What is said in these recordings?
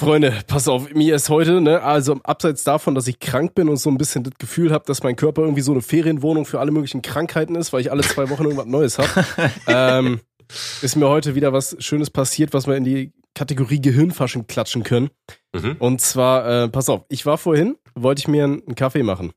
Freunde, pass auf, mir ist heute, ne, also abseits davon, dass ich krank bin und so ein bisschen das Gefühl habe, dass mein Körper irgendwie so eine Ferienwohnung für alle möglichen Krankheiten ist, weil ich alle zwei Wochen irgendwas Neues habe, ähm, ist mir heute wieder was Schönes passiert, was wir in die Kategorie Gehirnfaschen klatschen können. Mhm. Und zwar, äh, pass auf, ich war vorhin, wollte ich mir einen Kaffee machen.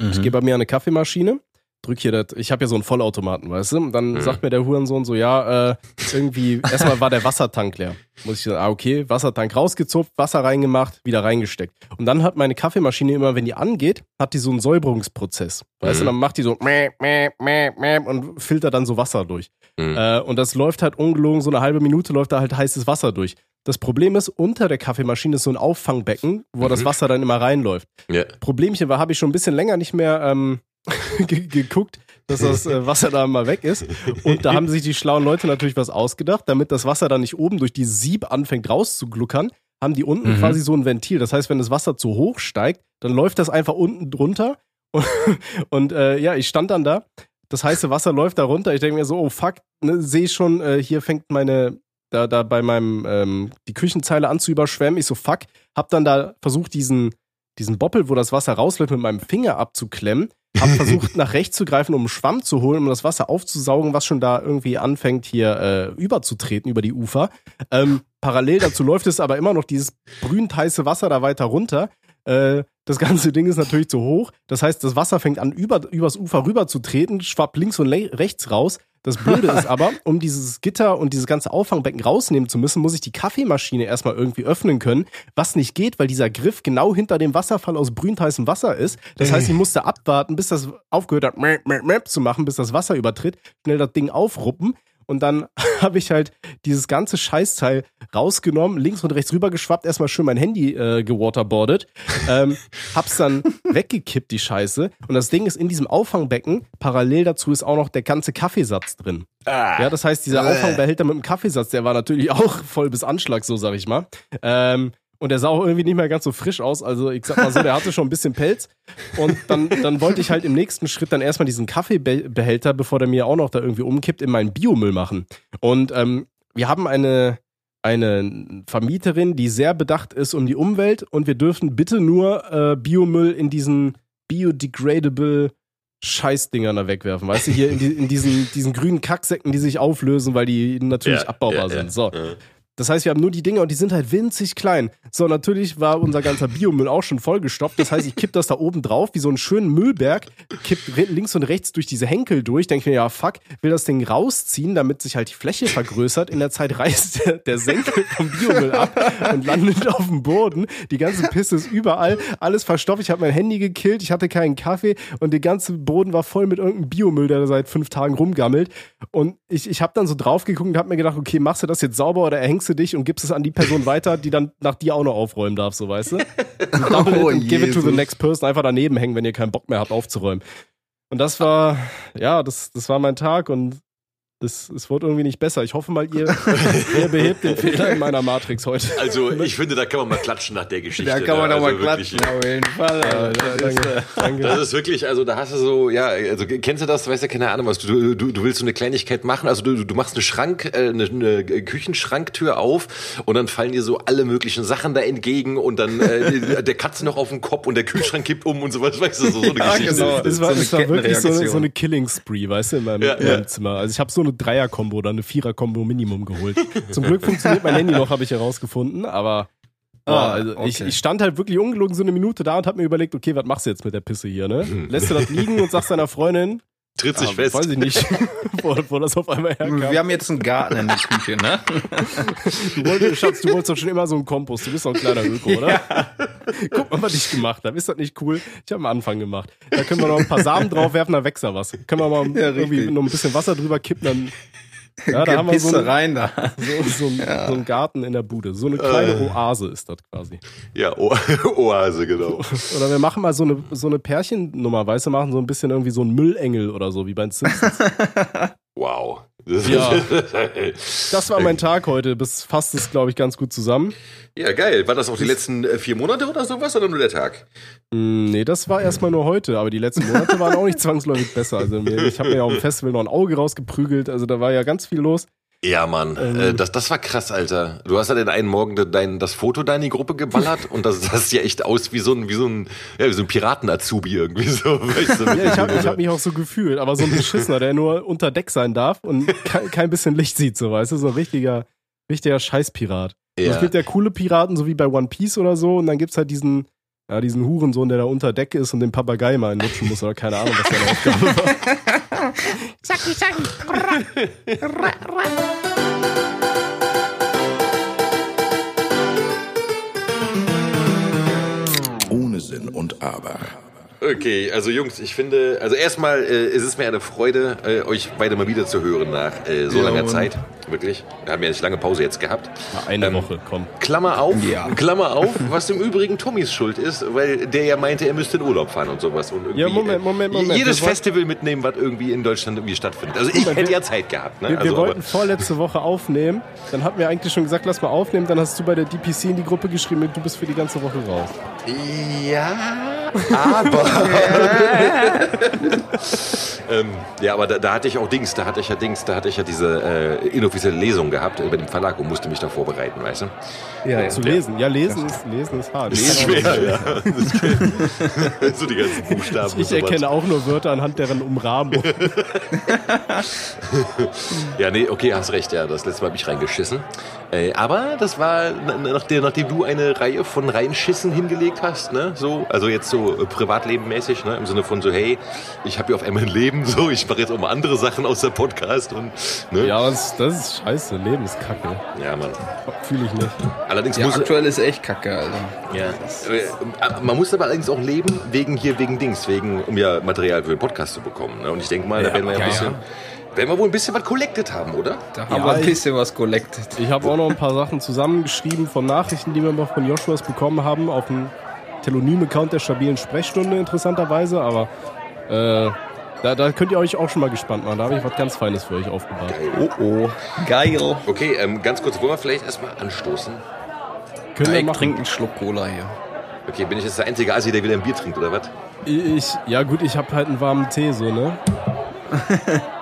Mhm. Ich gehe bei mir an eine Kaffeemaschine drück hier das, ich habe ja so einen Vollautomaten, weißt du? Und dann mhm. sagt mir der Hurensohn so, ja, äh, irgendwie, erstmal war der Wassertank leer. Muss ich sagen, ah, okay, Wassertank rausgezupft, Wasser reingemacht, wieder reingesteckt. Und dann hat meine Kaffeemaschine immer, wenn die angeht, hat die so einen Säuberungsprozess. Weißt du, mhm. dann macht die so mäh, mäh, mäh, mäh, und filtert dann so Wasser durch. Mhm. Äh, und das läuft halt ungelogen, so eine halbe Minute läuft da halt heißes Wasser durch. Das Problem ist, unter der Kaffeemaschine ist so ein Auffangbecken, wo mhm. das Wasser dann immer reinläuft. Yeah. Problemchen war, habe ich schon ein bisschen länger nicht mehr ähm, geguckt, dass das äh, Wasser da mal weg ist. Und da haben sich die schlauen Leute natürlich was ausgedacht, damit das Wasser dann nicht oben durch die Sieb anfängt rauszugluckern, haben die unten mhm. quasi so ein Ventil. Das heißt, wenn das Wasser zu hoch steigt, dann läuft das einfach unten drunter. Und, und äh, ja, ich stand dann da. Das heiße Wasser läuft da runter. Ich denke mir so, oh fuck, ne, sehe ich schon, äh, hier fängt meine, da, da bei meinem, ähm, die Küchenzeile an zu überschwemmen. Ich so, fuck, hab dann da versucht, diesen, diesen Boppel, wo das Wasser rausläuft, mit meinem Finger abzuklemmen hab versucht, nach rechts zu greifen, um einen Schwamm zu holen, um das Wasser aufzusaugen, was schon da irgendwie anfängt, hier äh, überzutreten über die Ufer. Ähm, parallel dazu läuft es aber immer noch dieses brühend heiße Wasser da weiter runter. Äh, das ganze Ding ist natürlich zu hoch. Das heißt, das Wasser fängt an, über, übers Ufer rüber zu treten, schwappt links und rechts raus. Das Blöde ist aber, um dieses Gitter und dieses ganze Auffangbecken rausnehmen zu müssen, muss ich die Kaffeemaschine erstmal irgendwie öffnen können, was nicht geht, weil dieser Griff genau hinter dem Wasserfall aus brühend heißem Wasser ist. Das heißt, ich musste abwarten, bis das aufgehört hat, zu machen, bis das Wasser übertritt, schnell das Ding aufruppen. Und dann habe ich halt dieses ganze Scheißteil rausgenommen, links und rechts rüber geschwappt, erstmal schön mein Handy äh, gewaterboardet, ähm, hab's dann weggekippt, die Scheiße. Und das Ding ist in diesem Auffangbecken, parallel dazu ist auch noch der ganze Kaffeesatz drin. Ah. Ja, das heißt, dieser Auffangbehälter mit dem Kaffeesatz, der war natürlich auch voll bis Anschlag, so sag ich mal. Ähm, und der sah auch irgendwie nicht mehr ganz so frisch aus. Also ich sag mal so, der hatte schon ein bisschen Pelz. Und dann, dann wollte ich halt im nächsten Schritt dann erstmal diesen Kaffeebehälter, bevor der mir auch noch da irgendwie umkippt, in meinen Biomüll machen. Und ähm, wir haben eine, eine Vermieterin, die sehr bedacht ist um die Umwelt und wir dürfen bitte nur äh, Biomüll in diesen biodegradable Scheißdingern da wegwerfen. Weißt du, hier in, die, in diesen, diesen grünen Kacksäcken, die sich auflösen, weil die natürlich ja, abbaubar ja, sind. So. Ja. Das heißt, wir haben nur die Dinger und die sind halt winzig klein. So, natürlich war unser ganzer Biomüll auch schon vollgestoppt. Das heißt, ich kipp das da oben drauf, wie so einen schönen Müllberg, kipp links und rechts durch diese Henkel durch, denke mir, ja, fuck, will das Ding rausziehen, damit sich halt die Fläche vergrößert. In der Zeit reißt der, der Senkel vom Biomüll ab und landet auf dem Boden. Die ganze Pisse ist überall, alles verstopft. Ich habe mein Handy gekillt, ich hatte keinen Kaffee und der ganze Boden war voll mit irgendeinem Biomüll, der da seit fünf Tagen rumgammelt. Und ich, ich habe dann so drauf geguckt und habe mir gedacht, okay, machst du das jetzt sauber oder erhängst du dich und gibst es an die Person weiter, die dann nach dir auch noch aufräumen darf, so weißt du? Double oh, it give it to the next person, einfach daneben hängen, wenn ihr keinen Bock mehr habt aufzuräumen. Und das war, ja, das, das war mein Tag und es, es wird irgendwie nicht besser. Ich hoffe mal, ihr, ihr behebt den Fehler in meiner Matrix heute. Also, ich finde, da kann man mal klatschen nach der Geschichte. Da kann man da, doch also mal klatschen, auf jeden Fall. Ja, das, danke, ist, danke. das ist wirklich, also da hast du so, ja, also kennst du das, du weißt ja keine Ahnung was, du, du, du willst so eine Kleinigkeit machen, also du, du machst eine Schrank, äh, eine, eine Küchenschranktür auf und dann fallen dir so alle möglichen Sachen da entgegen und dann äh, der Katze noch auf den Kopf und der Kühlschrank kippt um und sowas, weißt du, so, so eine ja, Geschichte. Genau. Das war, das war wirklich so, so eine Killing Spree, weißt du, in meinem, ja, in meinem Zimmer. Also ich habe so eine Dreier-Kombo oder eine Vierer-Kombo Minimum geholt. Zum Glück funktioniert mein Handy noch, habe ich herausgefunden, aber ah, also okay. ich, ich stand halt wirklich ungelogen so eine Minute da und habe mir überlegt, okay, was machst du jetzt mit der Pisse hier, ne? Mhm. Lässt du das liegen und sagst deiner Freundin, Tritt sich ah, fest. Weiß ich nicht, wo, wo, das auf einmal herkam. Wir haben jetzt einen Garten in der Küche, ne? du wolltest, Schatz, du wolltest doch schon immer so einen Kompost. Du bist doch ein kleiner Öko, oder? Ja. Guck mal, was ich gemacht habe. Ist das nicht cool? Ich habe am Anfang gemacht. Da können wir noch ein paar Samen draufwerfen, dann wächst da was. Können wir mal ja, irgendwie noch ein bisschen Wasser drüber kippen, dann ja, da haben wir so, rein da. So, so, ein, ja. so ein Garten in der Bude. So eine kleine äh. Oase ist das quasi. Ja, o Oase, genau. Oder wir machen mal so eine, so eine Pärchennummer, weißt du, machen so ein bisschen irgendwie so ein Müllengel oder so, wie bei den Simpsons. wow. Ja. das war mein Tag heute. Das fasst es, glaube ich, ganz gut zusammen. Ja, geil. War das auch die letzten äh, vier Monate oder sowas oder nur der Tag? Mm, nee, das war erstmal nur heute, aber die letzten Monate waren auch nicht zwangsläufig besser. Also ich habe mir ja auf dem Festival noch ein Auge rausgeprügelt, also da war ja ganz viel los. Ja, Mann, ähm, äh, das, das war krass, Alter. Du hast ja den einen Morgen dein, das Foto da in die Gruppe geballert und das, sieht ja echt aus wie so ein, wie so ein, ja, wie so ein Piraten-Azubi irgendwie so. Weißt du, ja, ich habe hab mich auch so gefühlt, aber so ein Beschissener, der nur unter Deck sein darf und kein, kein bisschen Licht sieht, so, weißt du, so ein richtiger, richtiger Scheißpirat. Ja. Also es gibt ja coole Piraten, so wie bei One Piece oder so, und dann gibt's halt diesen, ja, diesen Hurensohn, der da unter Deck ist und den Papagei mal lutschen muss oder keine Ahnung, was seine Aufgabe war. Saki, Saki. Ohne Sinn und Aber. Okay, also Jungs, ich finde, also erstmal äh, es ist mir eine Freude, äh, euch beide mal wieder zu hören nach äh, so ja, langer Zeit. Wirklich. Wir haben ja nicht lange Pause jetzt gehabt. Eine ähm, Woche, komm. Klammer auf, ja. Klammer auf, was im Übrigen Tommys Schuld ist, weil der ja meinte, er müsste in Urlaub fahren und sowas. Und irgendwie, ja, Moment, Moment, Moment. Jedes Festival mitnehmen, was irgendwie in Deutschland irgendwie stattfindet. Also ich hätte ja Zeit gehabt. Ne? Wir, also, wir wollten vorletzte Woche aufnehmen. Dann hatten wir eigentlich schon gesagt, lass mal aufnehmen. Dann hast du bei der DPC in die Gruppe geschrieben, du bist für die ganze Woche raus. Ja, aber. ähm, ja, aber da, da, hatte ich auch Dings, da hatte ich ja Dings, da hatte ich ja diese äh, inoffizielle Lesung gehabt über den Verlag und musste mich da vorbereiten, weißt du? Ja, ja. zu lesen. Ja, lesen ist, lesen ist hart. Lesen ist schwer, ja. so die ganzen Buchstaben. Ich, ich erkenne auch nur Wörter anhand deren Umrahmung. ja, nee, okay, hast recht, ja. Das letzte Mal habe ich reingeschissen. Äh, aber das war, nachdem, nachdem du eine Reihe von Reinschissen hingelegt hast, ne? So, also jetzt so äh, privatlebenmäßig, ne? Im Sinne von so, hey, ich habe hier auf einmal ein Leben, so, ich mache jetzt auch mal andere Sachen aus der Podcast und, ne? Ja, das, das ist scheiße, Leben ist kacke. Ja, Mann. Fühle ich nicht. Allerdings ja, muss aktuell ist echt kacke, also. Ja. Äh, man muss aber allerdings auch leben wegen hier, wegen Dings, wegen, um ja Material für den Podcast zu bekommen, ne? Und ich denke mal, ja, da werden wir ja ein bisschen... Werden wir wohl ein bisschen was collected haben, oder? Da haben ja, wir ein bisschen was collected. Ich habe auch noch ein paar Sachen zusammengeschrieben von Nachrichten, die wir noch von Joshuas bekommen haben, auf dem Telonym-Account der stabilen Sprechstunde, interessanterweise. Aber äh, da, da könnt ihr euch auch schon mal gespannt machen. Da habe ich was ganz Feines für euch aufgebaut. Geil. Oh oh. Geil. Okay, ähm, ganz kurz, wollen wir vielleicht erstmal anstoßen? Können ja, wir trinken einen Schluck Cola hier. Okay, bin ich jetzt der einzige Asi, der wieder ein Bier trinkt, oder was? Ich, ja gut, ich habe halt einen warmen Tee, so, ne?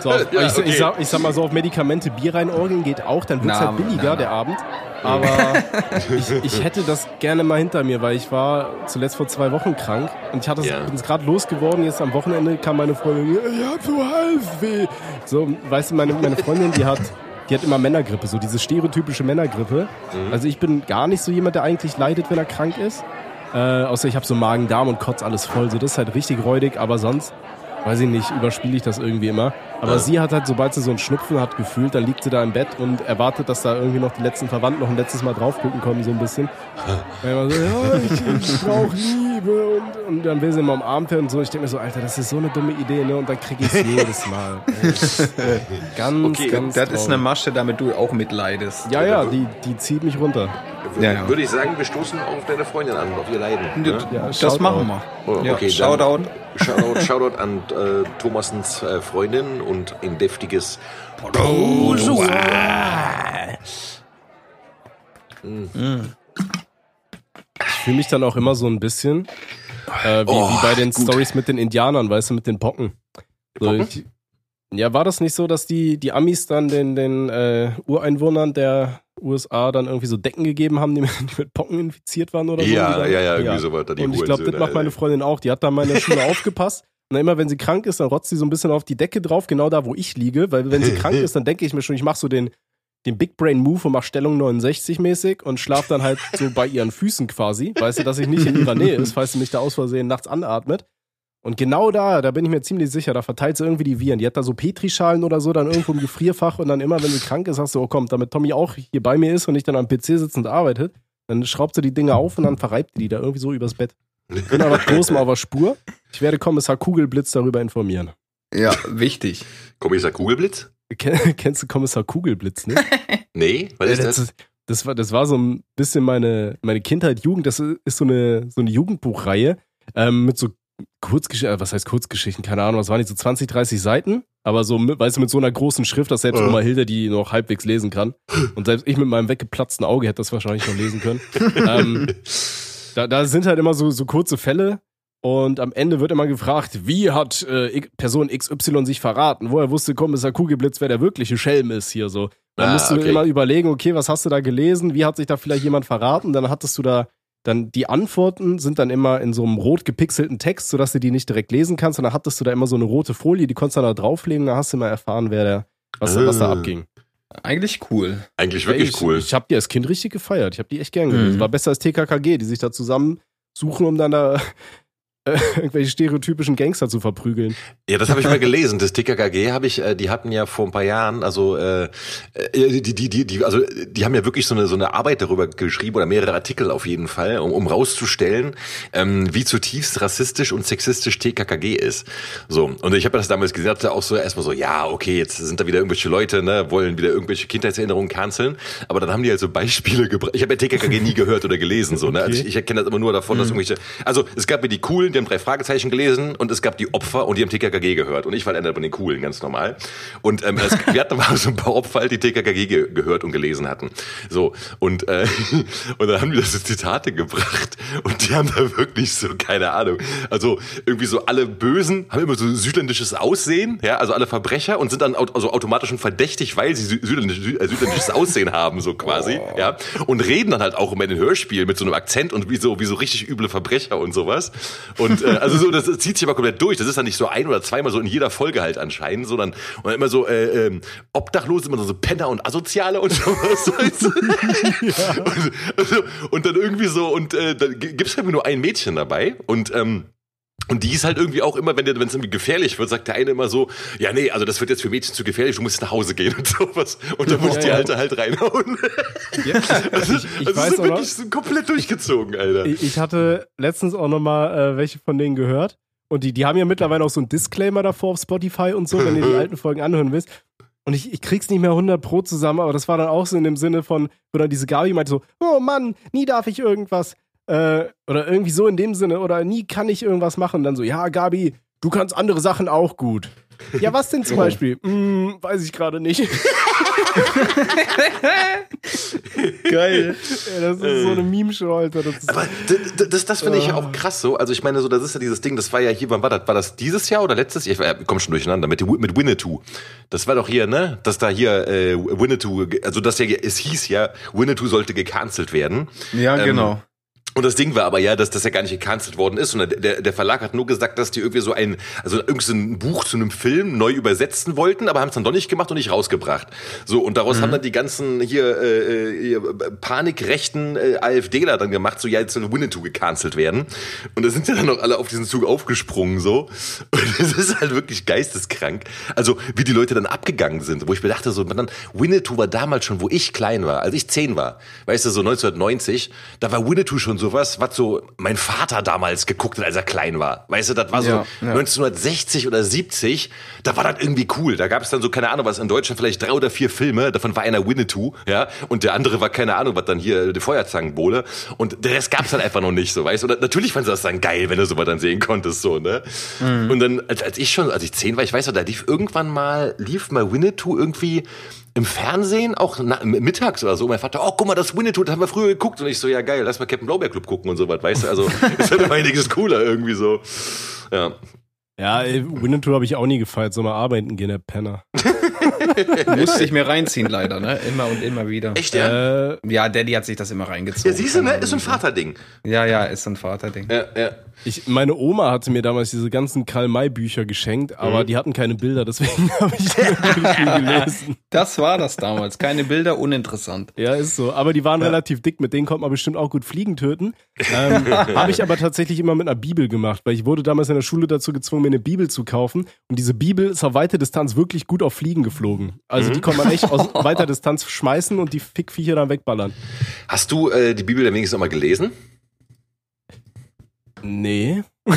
So, ja, ich, okay. ich, sag, ich, sag, mal so, auf Medikamente Bier reinorgeln geht auch, dann wird es halt billiger, na, der Abend. Aber ich, ich, hätte das gerne mal hinter mir, weil ich war zuletzt vor zwei Wochen krank und ich hatte ja. bin gerade losgeworden. Jetzt am Wochenende kam meine Freundin, ich hab so Halsweh. So, weißt du, meine, meine Freundin, die hat, die hat immer Männergrippe, so diese stereotypische Männergrippe. Mhm. Also ich bin gar nicht so jemand, der eigentlich leidet, wenn er krank ist. Äh, außer ich habe so Magen, Darm und Kotz alles voll. So, das ist halt richtig räudig, aber sonst weiß ich nicht, überspiele ich das irgendwie immer. Aber ja. sie hat halt, sobald sie so einen Schnupfen hat gefühlt, dann liegt sie da im Bett und erwartet, dass da irgendwie noch die letzten Verwandten noch ein letztes Mal drauf gucken kommen, so ein bisschen. Weil so, ja, ich, ich brauche Liebe und, und dann will sie immer umarmt werden und so. Ich denke mir so, Alter, das ist so eine dumme Idee, ne? Und dann kriege ich es jedes Mal. ganz, okay, ganz Das traurig. ist eine Masche, damit du auch mitleidest. Ja, ja, die, die zieht mich runter. Ja, ja. Würde ich sagen, wir stoßen auf deine Freundin an, auf ihr Leiden. Ne? Ja, das machen wir. Oh, okay, Shoutout. Shoutout, Shoutout an äh, Thomasens äh, Freundin und ein deftiges Bonjour. Mhm. Fühle mich dann auch immer so ein bisschen äh, wie, oh, wie bei den Stories mit den Indianern, weißt du, mit den Pocken. So, ich, ja, war das nicht so, dass die, die Amis dann den, den äh, Ureinwohnern der USA dann irgendwie so Decken gegeben haben, die mit, die mit Pocken infiziert waren oder so? Ja, ja, ja, irgendwie ja. so weiter. Und ich glaube, das macht meine Freundin auch. Die hat da mal in der Schule aufgepasst. Und immer wenn sie krank ist, dann rotzt sie so ein bisschen auf die Decke drauf, genau da, wo ich liege. Weil wenn sie krank ist, dann denke ich mir schon, ich mache so den, den Big Brain Move und mache Stellung 69 mäßig und schlaf dann halt so bei ihren Füßen quasi. Weißt du, dass ich nicht in ihrer Nähe ist, falls sie mich da aus Versehen nachts anatmet. Und genau da, da bin ich mir ziemlich sicher, da verteilt sie irgendwie die Viren. Die hat da so Petrischalen oder so, dann irgendwo im Gefrierfach und dann immer, wenn sie krank ist, sagst du, oh komm, damit Tommy auch hier bei mir ist und ich dann am PC sitzt und arbeitet, dann schraubt sie die Dinge auf und dann verreibt die da irgendwie so übers Bett. Ich bin aber großem auf der Spur. Ich werde Kommissar Kugelblitz darüber informieren. Ja, wichtig. Kommissar Kugelblitz? Ken, kennst du Kommissar Kugelblitz, ne? nee, was ist das? das? Das war, das war so ein bisschen meine, meine Kindheit, Jugend. Das ist so eine, so eine Jugendbuchreihe ähm, mit so Kurzgeschichten, äh, was heißt Kurzgeschichten? Keine Ahnung, was waren die so 20, 30 Seiten? Aber so, weißt du, mit so einer großen Schrift, dass selbst Oma Hilde die noch halbwegs lesen kann. Und selbst ich mit meinem weggeplatzten Auge hätte das wahrscheinlich noch lesen können. ähm, da, da sind halt immer so, so kurze Fälle. Und am Ende wird immer gefragt, wie hat äh, Person XY sich verraten? Woher wusste Kommissar Kugelblitz, wer der wirkliche Schelm ist hier so? Dann ah, musst du okay. immer überlegen, okay, was hast du da gelesen? Wie hat sich da vielleicht jemand verraten? Dann hattest du da dann die Antworten sind dann immer in so einem rot gepixelten Text, sodass du die nicht direkt lesen kannst. Und dann hattest du da immer so eine rote Folie, die konntest du da drauflegen. Da hast du mal erfahren, wer der, was, äh. was da abging. Eigentlich cool. Eigentlich wirklich ich, cool. Ich habe die als Kind richtig gefeiert. Ich habe die echt gern gelesen. Mhm. War besser als TKKG, die sich da zusammen suchen, um dann da äh, irgendwelche stereotypischen Gangster zu verprügeln. Ja, das habe ich mal gelesen. Das TKKG habe ich, äh, die hatten ja vor ein paar Jahren, also äh, äh, die, die, die, die, also die haben ja wirklich so eine so eine Arbeit darüber geschrieben oder mehrere Artikel auf jeden Fall, um, um rauszustellen, ähm, wie zutiefst rassistisch und sexistisch TKKG ist. So und ich habe das damals gesehen, hatte auch so erstmal so, ja, okay, jetzt sind da wieder irgendwelche Leute, ne, wollen wieder irgendwelche Kindheitserinnerungen canceln, aber dann haben die halt so Beispiele gebracht. Ich habe ja TKKG nie gehört oder gelesen, so, ne? Also ich, ich kenne das immer nur davon, dass mhm. irgendwelche, also es gab mir die coolen die haben drei Fragezeichen gelesen und es gab die Opfer und die haben TKKG gehört. Und ich war einer von den Coolen, ganz normal. Und ähm, es, wir hatten aber so ein paar Opfer, die TKKG ge gehört und gelesen hatten. So, und, äh, und dann haben wir das Zitate gebracht und die haben da wirklich so, keine Ahnung, also irgendwie so alle Bösen haben immer so südländisches Aussehen, ja, also alle Verbrecher und sind dann also automatisch schon verdächtig, weil sie südländisch, äh, südländisches Aussehen haben, so quasi, oh. ja, und reden dann halt auch immer in den Hörspielen mit so einem Akzent und wie so, wie so richtig üble Verbrecher und sowas. Und äh, also so, das zieht sich aber komplett durch. Das ist dann nicht so ein oder zweimal so in jeder Folge halt anscheinend, sondern und dann immer so äh, ähm, Obdachlose, immer so Penner und Asoziale und sowas. ja. und, also, und dann irgendwie so, und äh, dann gibt's halt nur ein Mädchen dabei und ähm, und die ist halt irgendwie auch immer, wenn es irgendwie gefährlich wird, sagt der eine immer so, ja nee, also das wird jetzt für Mädchen zu gefährlich, du musst nach Hause gehen und sowas. Und dann muss ja, die ja. Alte halt reinhauen. Ja, also, ich, ich also weiß so wirklich so komplett durchgezogen, Alter. Ich, ich hatte letztens auch nochmal äh, welche von denen gehört. Und die, die haben ja mittlerweile auch so einen Disclaimer davor auf Spotify und so, wenn ihr die alten Folgen anhören willst. Und ich, ich krieg's nicht mehr 100 Pro zusammen, aber das war dann auch so in dem Sinne von, wo dann diese Gabi meinte so, oh Mann, nie darf ich irgendwas. Äh, oder irgendwie so in dem Sinne, oder nie kann ich irgendwas machen. Und dann so, ja, Gabi, du kannst andere Sachen auch gut. Ja, was denn zum Beispiel? Hm, weiß ich gerade nicht. Geil. Ja, das ist so eine Meme-Show, Alter. Das Aber das, das, das finde ich ja auch ah. krass so. Also ich meine, so, das ist ja dieses Ding, das war ja hier, wann war das? War das dieses Jahr oder letztes Jahr? Ich äh, komm schon durcheinander, mit, mit Winnetou. Das war doch hier, ne? Dass da hier äh, Winnetou, also das ja, es hieß ja, Winnetou sollte gecancelt werden. Ja, ähm, genau. Und das Ding war aber ja, dass das ja gar nicht gecancelt worden ist, sondern der, der Verlag hat nur gesagt, dass die irgendwie so ein, also irgendwie so ein Buch zu einem Film neu übersetzen wollten, aber haben es dann doch nicht gemacht und nicht rausgebracht. So, und daraus mhm. haben dann die ganzen hier, äh, hier panikrechten äh, AfDler dann gemacht, so ja, jetzt soll Winnetou gecancelt werden. Und da sind ja dann noch alle auf diesen Zug aufgesprungen, so. Und es ist halt wirklich geisteskrank. Also, wie die Leute dann abgegangen sind, wo ich mir dachte, so, dann, Winnetou war damals schon, wo ich klein war, als ich zehn war, weißt du, so 1990, da war Winnetou schon sowas, was so mein Vater damals geguckt hat, als er klein war. Weißt du, das war so ja, ja. 1960 oder 70, da war das irgendwie cool. Da gab es dann so, keine Ahnung, was in Deutschland vielleicht drei oder vier Filme, davon war einer Winnetou, ja, und der andere war, keine Ahnung, was dann hier, die Feuerzangenbowle. Und der Rest gab es halt einfach noch nicht so, weißt du. Und natürlich fand du das dann geil, wenn du sowas dann sehen konntest, so, ne? Mhm. Und dann, als, als ich schon, als ich zehn war, ich weiß noch, da lief irgendwann mal, lief mal Winnetou irgendwie im Fernsehen, auch na, mittags oder so, mein Vater, oh, guck mal, das Winnetou, das haben wir früher geguckt. Und ich so, ja geil, lass mal Captain Blaubeer Club gucken und so was, weißt du, also ist halt immer einiges cooler irgendwie so. Ja. Ja, Winnetou habe ich auch nie gefeiert, soll mal arbeiten gehen, der Penner. Musste ich mir reinziehen, leider, ne? Immer und immer wieder. Echt, ja? Äh, ja, Daddy hat sich das immer reingezogen. Ja, siehst du, ne? Ist so ein Vaterding. Ja, ja, ist so ein Vaterding. Ja, ja. Ich, meine Oma hatte mir damals diese ganzen Karl-May-Bücher geschenkt, aber mhm. die hatten keine Bilder, deswegen habe ich die gelesen. Das war das damals. Keine Bilder, uninteressant. Ja, ist so. Aber die waren ja. relativ dick, mit denen konnte man bestimmt auch gut Fliegen töten. Ähm, habe ich aber tatsächlich immer mit einer Bibel gemacht, weil ich wurde damals in der Schule dazu gezwungen, mir eine Bibel zu kaufen. Und diese Bibel ist auf weite Distanz wirklich gut auf Fliegen geflogen. Also mhm. die kann man echt aus weiter Distanz schmeißen und die Fickviecher dann wegballern. Hast du äh, die Bibel dann wenigstens noch mal gelesen? Nee.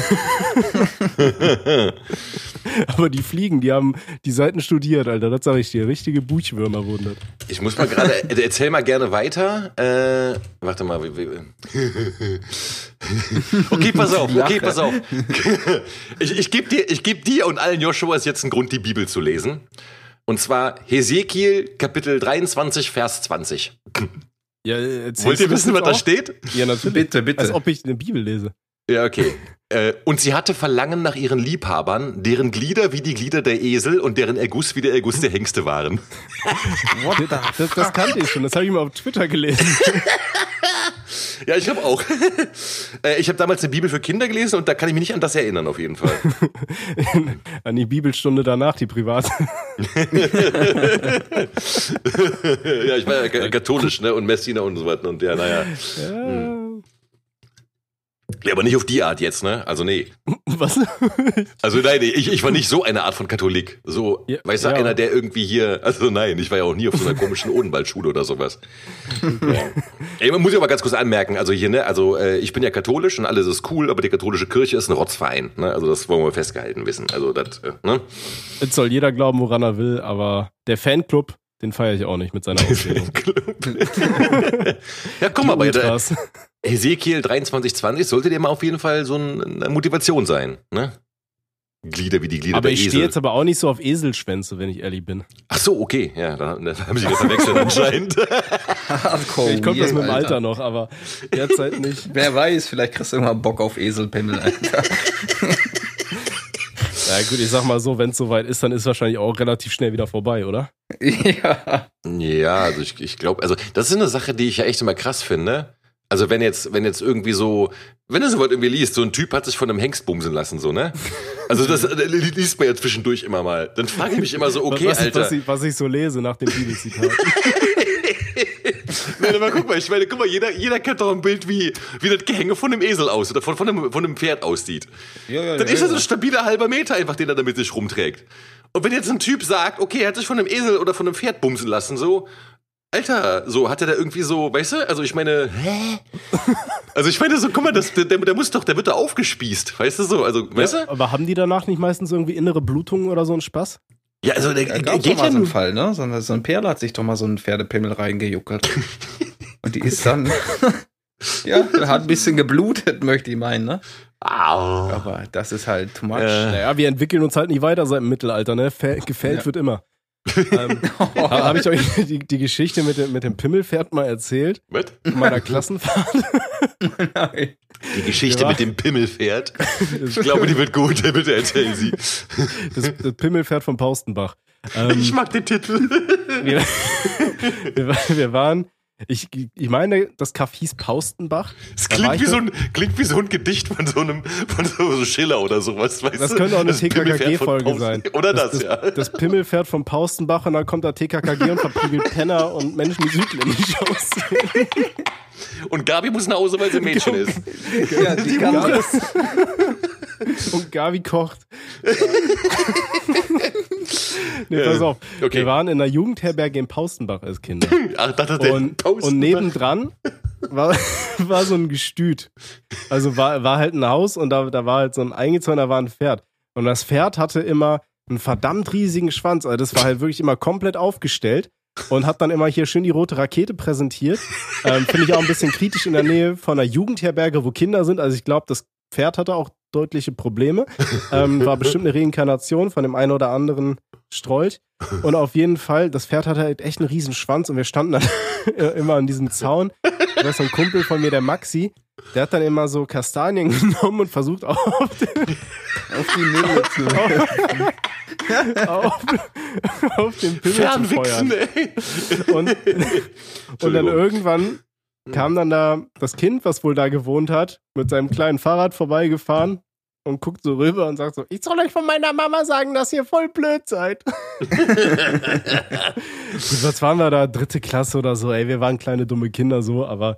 Aber die Fliegen, die haben die Seiten studiert, Alter. Das sage ich dir. Richtige Buchwürmer wurden das. Ich muss mal gerade, äh, erzähl mal gerne weiter. Äh, warte mal. okay, pass auf. Okay, pass auf. Ich, ich gebe dir, ich geb dir und allen Joshuas jetzt einen Grund, die Bibel zu lesen. Und zwar Hesekiel, Kapitel 23, Vers 20. Ja, Wollt ihr wissen, was da steht? Ja, natürlich. Bitte, bitte. Als ob ich eine Bibel lese. Ja, okay. Äh, und sie hatte Verlangen nach ihren Liebhabern, deren Glieder wie die Glieder der Esel und deren Erguss wie der Erguss der Hengste waren. What the das, das kannte ich schon, das habe ich mal auf Twitter gelesen. Ja, ich habe auch. Äh, ich habe damals eine Bibel für Kinder gelesen und da kann ich mich nicht an das erinnern, auf jeden Fall. an die Bibelstunde danach, die private. ja, ich war ja katholisch, ne? Und Messiner und so weiter. Und ja, naja. Ja. Hm. Ja, aber nicht auf die Art jetzt, ne? Also nee. Was? Also nein, ich, ich war nicht so eine Art von Katholik. So, ja, weißt du, ja. einer, der irgendwie hier, also nein, ich war ja auch nie auf so einer komischen Odenwaldschule oder sowas. Ja. Ey, man muss ja mal ganz kurz anmerken, also hier, ne, also äh, ich bin ja katholisch und alles ist cool, aber die katholische Kirche ist ein Rotzverein, ne? Also das wollen wir festgehalten wissen. Also das, äh, ne? Jetzt soll jeder glauben, woran er will, aber der Fanclub den feiere ich auch nicht mit seiner Auslegung. ja, komm mal, bei der Ezekiel 2320 sollte dir mal auf jeden Fall so eine Motivation sein, ne? Glieder wie die Glieder aber der ich stehe jetzt aber auch nicht so auf Eselschwänze, wenn ich ehrlich bin. Ach so, okay. Ja, da, da haben sie das verwechselt anscheinend. ich komme das mit dem Alter noch, aber derzeit nicht. Wer weiß, vielleicht kriegst du immer Bock auf Eselpimmel, Alter. Ja gut, ich sag mal so, wenn es soweit ist, dann ist wahrscheinlich auch relativ schnell wieder vorbei, oder? Ja. Ja, also ich, ich glaube, also das ist eine Sache, die ich ja echt immer krass finde. Also wenn jetzt, wenn jetzt irgendwie so, wenn du sowas irgendwie liest, so ein Typ hat sich von einem Hengst bumsen lassen, so, ne? Also das äh, liest man ja zwischendurch immer mal. Dann frage ich mich immer so, okay, was, Alter. Was ich, was ich so lese nach dem Bibelzitat. Nein, aber guck mal, ich meine, guck mal, jeder, jeder kennt doch ein Bild, wie, wie das Gehänge von einem Esel aus oder von, von, einem, von einem Pferd aussieht. Ja, ja, Dann ja, ist das ja. ein stabiler halber Meter einfach, den er damit sich rumträgt. Und wenn jetzt ein Typ sagt, okay, er hat sich von einem Esel oder von einem Pferd bumsen lassen, so, Alter, so hat er da irgendwie so, weißt du? Also ich meine, hä? Also ich meine so, guck mal, das, der, der muss doch, der wird da aufgespießt, weißt du so? Also, weißt ja, du? Aber haben die danach nicht meistens irgendwie innere Blutungen oder so ein Spaß? Ja, also der da geht ja so einen Fall, ne? So, so ein Perl hat sich doch mal so ein Pferdepimmel reingejuckert. Und die ist dann, ja, hat ein bisschen geblutet, möchte ich meinen, ne? Au. Aber das ist halt too much. Äh. Naja, wir entwickeln uns halt nicht weiter seit dem Mittelalter, ne? Gefällt ja. wird immer. Ähm, oh. Habe ich euch die, die Geschichte mit dem, mit dem Pimmelpferd mal erzählt? Was? In meiner Klassenfahrt? Nein. Die Geschichte ja. mit dem Pimmelpferd. Ich glaube, die wird gut. Bitte erzähl sie. Das, das Pimmelpferd von Paustenbach. Ähm, ich mag den Titel. Wir, wir, wir waren ich, ich meine, das Kaff hieß Paustenbach. Es klingt wie, so ein, klingt wie so ein Gedicht von so einem von so Schiller oder sowas. Weißt das könnte auch eine TKKG-Folge sein. Oder das, das, ja. Das Pimmelpferd von Paustenbach und dann kommt da TKKG und verprügelt Penner und Menschen, die südländisch aussehen. Und Gabi muss nach Hause, weil sie ein Mädchen ist. Ja, die, die Gabi. Und Gabi kocht. nee, pass auf. Okay. Wir waren in einer Jugendherberge in Paustenbach als Kinder. Ach, das ist und, und nebendran war, war so ein Gestüt. Also war, war halt ein Haus und da, da war halt so ein eingezäunt, da war ein Pferd. Und das Pferd hatte immer einen verdammt riesigen Schwanz. Also das war halt wirklich immer komplett aufgestellt und hat dann immer hier schön die rote Rakete präsentiert. Ähm, Finde ich auch ein bisschen kritisch in der Nähe von einer Jugendherberge, wo Kinder sind. Also ich glaube, das Pferd hatte auch deutliche Probleme. Ähm, war bestimmt eine Reinkarnation von dem einen oder anderen Strolch. Und auf jeden Fall, das Pferd hatte halt echt einen riesen Schwanz und wir standen dann immer an diesem Zaun. Da ist so ein Kumpel von mir, der Maxi, der hat dann immer so Kastanien genommen und versucht auf, den, auf die Nähe zu auf, auf den Pimmel zu feuern. Ey. Und, und dann irgendwann kam dann da das Kind, was wohl da gewohnt hat, mit seinem kleinen Fahrrad vorbeigefahren und guckt so rüber und sagt so, ich soll euch von meiner Mama sagen, dass ihr voll blöd seid. was waren wir da? Dritte Klasse oder so, ey, wir waren kleine dumme Kinder so, aber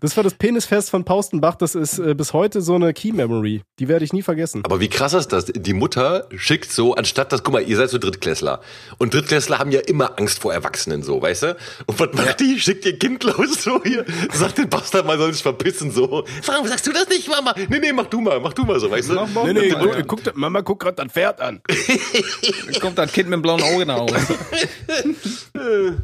das war das Penisfest von Paustenbach. Das ist äh, bis heute so eine Key Memory. Die werde ich nie vergessen. Aber wie krass ist das? Die Mutter schickt so, anstatt das, guck mal, ihr seid so Drittklässler. Und Drittklässler haben ja immer Angst vor Erwachsenen, so, weißt du? Und was macht die? Schickt ihr Kind los, so hier. Sagt den Bastard mal, soll sich verpissen, so. Warum sagst du das nicht, Mama? Nee, nee, mach du mal, mach du mal so, weißt du? Nee, nee, guck, guck, Mama guckt gerade das Pferd an. kommt das Kind mit dem blauen Auge nach Hause.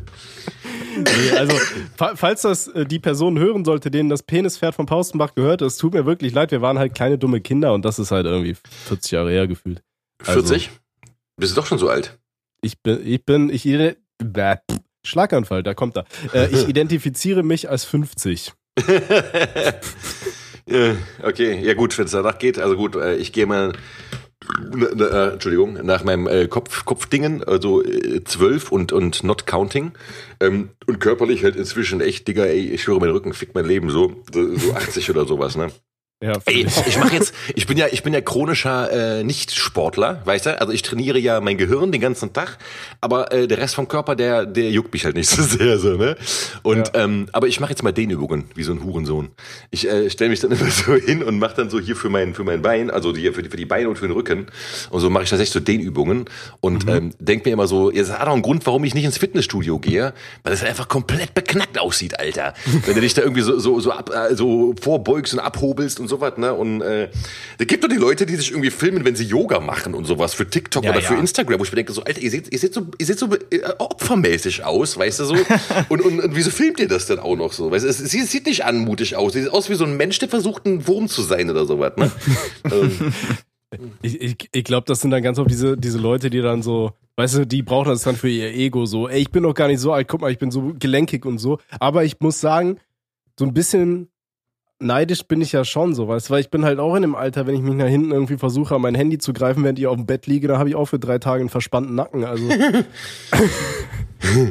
nee, also, falls das äh, die Person hören sollte, denen das Penispferd von Paustenbach gehört, es tut mir wirklich leid, wir waren halt kleine dumme Kinder und das ist halt irgendwie 40 Jahre her gefühlt. Also, 40? Bist du doch schon so alt? Ich bin, ich bin, ich, bäh, Schlaganfall, da kommt er. Äh, ich identifiziere mich als 50. Ja, okay, ja gut, wenn es danach geht, also gut, äh, ich gehe mal äh, Entschuldigung, nach meinem äh, Kopf, Kopfdingen, also äh, zwölf äh, und, und not counting. Ähm, und körperlich halt inzwischen echt, Digga, ey, ich höre, mein Rücken fickt mein Leben so, so 80 oder sowas, ne? Ja, Ey, ich mache jetzt, ich bin ja, ich bin ja chronischer äh, Nicht-Sportler, weißt du? Also ich trainiere ja mein Gehirn den ganzen Tag, aber äh, der Rest vom Körper, der, der juckt mich halt nicht so sehr, so ne? Und ja. ähm, aber ich mache jetzt mal Dehnübungen wie so ein Hurensohn. Ich äh, stelle mich dann immer so hin und mache dann so hier für mein für mein Bein, also hier für die, für die Beine und für den Rücken und so mache ich tatsächlich so Dehnübungen und mhm. ähm, denk mir immer so, jetzt hat auch einen Grund, warum ich nicht ins Fitnessstudio gehe, weil es einfach komplett beknackt aussieht, Alter. Wenn du dich da irgendwie so so so, ab, äh, so vorbeugst und abhobelst und sowas, ne? Und äh, da gibt doch die Leute, die sich irgendwie filmen, wenn sie Yoga machen und sowas für TikTok ja, oder ja. für Instagram, wo ich mir denke, so, Alter, ihr seht, ihr seht so, ihr seht so äh, opfermäßig aus, weißt du so? und, und, und wieso filmt ihr das denn auch noch so? Weißt du, es, es, es sieht nicht anmutig aus. Sie sieht aus wie so ein Mensch, der versucht, ein Wurm zu sein oder sowas, ne? ähm. Ich, ich, ich glaube, das sind dann ganz oft diese, diese Leute, die dann so, weißt du, die brauchen das dann für ihr Ego so, ey, ich bin doch gar nicht so alt, guck mal, ich bin so gelenkig und so. Aber ich muss sagen, so ein bisschen neidisch bin ich ja schon so, weißt du, weil ich bin halt auch in dem Alter, wenn ich mich nach hinten irgendwie versuche, an mein Handy zu greifen, während ich auf dem Bett liege, dann habe ich auch für drei Tage einen verspannten Nacken. Also.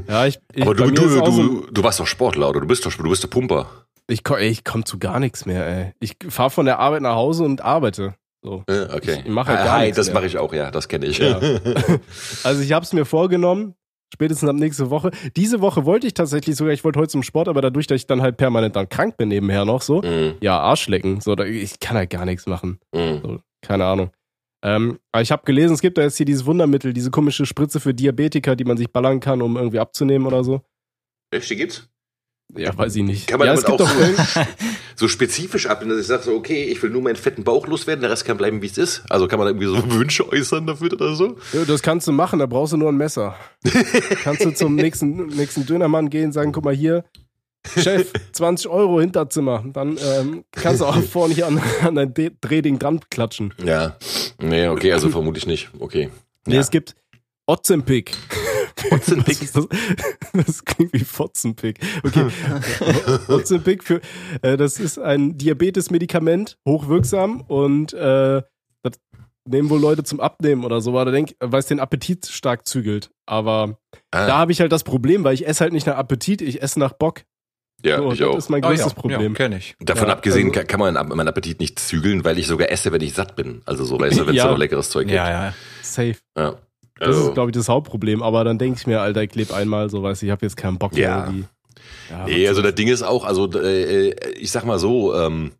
ja, ich, ich Aber du, du, du, so, du warst doch Sportler, oder? Du bist doch, du bist der Pumper. Ich, ich komme zu gar nichts mehr, ey. Ich fahre von der Arbeit nach Hause und arbeite. So. Okay. Ich, ich mache halt gar Hi, nichts das mache ich auch, ja, das kenne ich. Ja. also ich habe es mir vorgenommen, Spätestens ab nächste Woche. Diese Woche wollte ich tatsächlich sogar, ich wollte heute zum Sport, aber dadurch, dass ich dann halt permanent dann krank bin nebenher noch so, mm. ja, Arschlecken. So, da, ich kann halt gar nichts machen. Mm. So, keine Ahnung. Ähm, aber ich habe gelesen, es gibt da jetzt hier dieses Wundermittel, diese komische Spritze für Diabetiker, die man sich ballern kann, um irgendwie abzunehmen oder so. Echt, die gibt's? Ja, weiß ich nicht. Kann man ja, damit auch so, so spezifisch ab, dass ich sage so, okay, ich will nur meinen fetten Bauch loswerden, der Rest kann bleiben, wie es ist. Also kann man da irgendwie so Wünsche äußern dafür oder so? Ja, das kannst du machen, da brauchst du nur ein Messer. kannst du zum nächsten, nächsten Dönermann gehen und sagen, guck mal hier, Chef, 20 Euro Hinterzimmer. Dann ähm, kannst du auch vorne hier an, an dein Drehding dran klatschen. Ja. Nee, okay, also vermute ich nicht. Okay. Nee, ja. es gibt Ozempic. Fotzenpick. Das, das, klingt wie Fotzenpick. Okay. Fotzenpick für, äh, das ist ein Diabetes-Medikament, hochwirksam und äh, das nehmen wohl Leute zum Abnehmen oder so, weil es den Appetit stark zügelt. Aber ah. da habe ich halt das Problem, weil ich esse halt nicht nach Appetit, ich esse nach Bock. Ja, so, ich das auch. ist mein größtes oh, ja. Problem. Ja, kenn ich. Davon ja, abgesehen also, kann man meinen Appetit nicht zügeln, weil ich sogar esse, wenn ich satt bin. Also so, weißt du, wenn es ja. noch leckeres Zeug gibt. Ja, ja. Safe. Ja. Das also. ist, glaube ich, das Hauptproblem. Aber dann denke ich mir, Alter, ich lebe einmal so, weiß ich, ich habe jetzt keinen Bock ja. mehr. Irgendwie. Ja, nee, also das Ding ist auch, also äh, äh, ich sag mal so, ähm,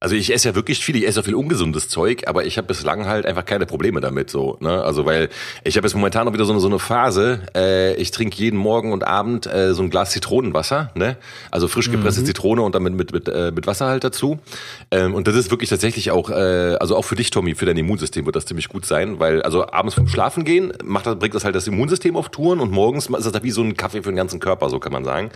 also ich esse ja wirklich viel, ich esse ja viel ungesundes Zeug, aber ich habe bislang halt einfach keine Probleme damit so. Ne? Also weil ich habe jetzt momentan noch wieder so eine, so eine Phase. Äh, ich trinke jeden Morgen und Abend äh, so ein Glas Zitronenwasser, ne? Also frisch gepresste mhm. Zitrone und dann mit mit mit, äh, mit Wasser halt dazu. Ähm, und das ist wirklich tatsächlich auch, äh, also auch für dich, Tommy, für dein Immunsystem wird das ziemlich gut sein, weil also abends vom Schlafen gehen macht das, bringt das halt das Immunsystem auf Touren und morgens ist das halt wie so ein Kaffee für den ganzen Körper, so kann man sagen.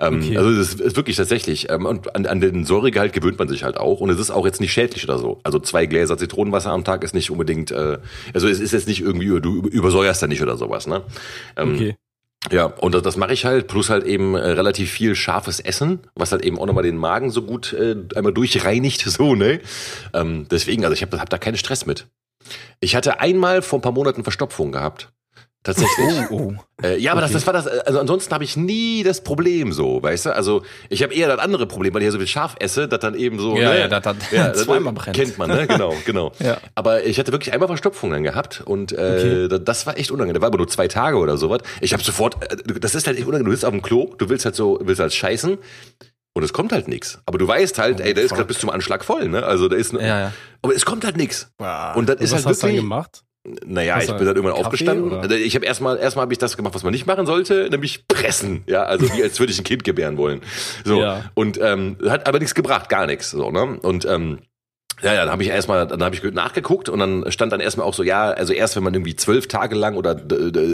Ähm, okay. Also das ist wirklich tatsächlich. Ähm, und an, an den Säuregehalt gewöhnt man sich halt auch und es ist auch jetzt nicht schädlich oder so. Also zwei Gläser Zitronenwasser am Tag ist nicht unbedingt, äh, also es ist jetzt nicht irgendwie, du übersäuerst da nicht oder sowas, ne? Ähm, okay. Ja, und das, das mache ich halt, plus halt eben äh, relativ viel scharfes Essen, was halt eben auch nochmal den Magen so gut äh, einmal durchreinigt, so, ne? Ähm, deswegen, also ich habe hab da keinen Stress mit. Ich hatte einmal vor ein paar Monaten Verstopfung gehabt. Tatsächlich. Oh, oh. Äh, ja, aber okay. das, das war das, also ansonsten habe ich nie das Problem so, weißt du? Also ich habe eher das andere Problem, weil ich ja so viel scharf esse, dass dann eben so, ja, ne? ja, das, das ja, zweimal brennt. Kennt man, ne? Genau, genau. ja. Aber ich hatte wirklich einmal Verstopfung dann gehabt und äh, okay. das war echt unangenehm. Das war aber nur zwei Tage oder sowas. Ich habe sofort, äh, das ist halt echt unangenehm. Du bist auf dem Klo, du willst halt so, willst halt scheißen und es kommt halt nix. Aber du weißt halt, oh, ey, der ist gerade bis zum Anschlag voll, ne? Also da ist, ja, ja. aber es kommt halt nix. Wow. Und das ist halt was hast wirklich. Du gemacht? Naja, was ich bin dann irgendwann Kaffee, aufgestanden. Oder? Ich habe erstmal erstmal habe ich das gemacht, was man nicht machen sollte, nämlich pressen. Ja, also wie als würde ich ein Kind gebären wollen. So ja. und ähm, hat aber nichts gebracht, gar nichts. So ne und ähm, ja, ja, dann habe ich erstmal, dann habe ich nachgeguckt und dann stand dann erstmal auch so, ja, also erst wenn man irgendwie zwölf Tage lang oder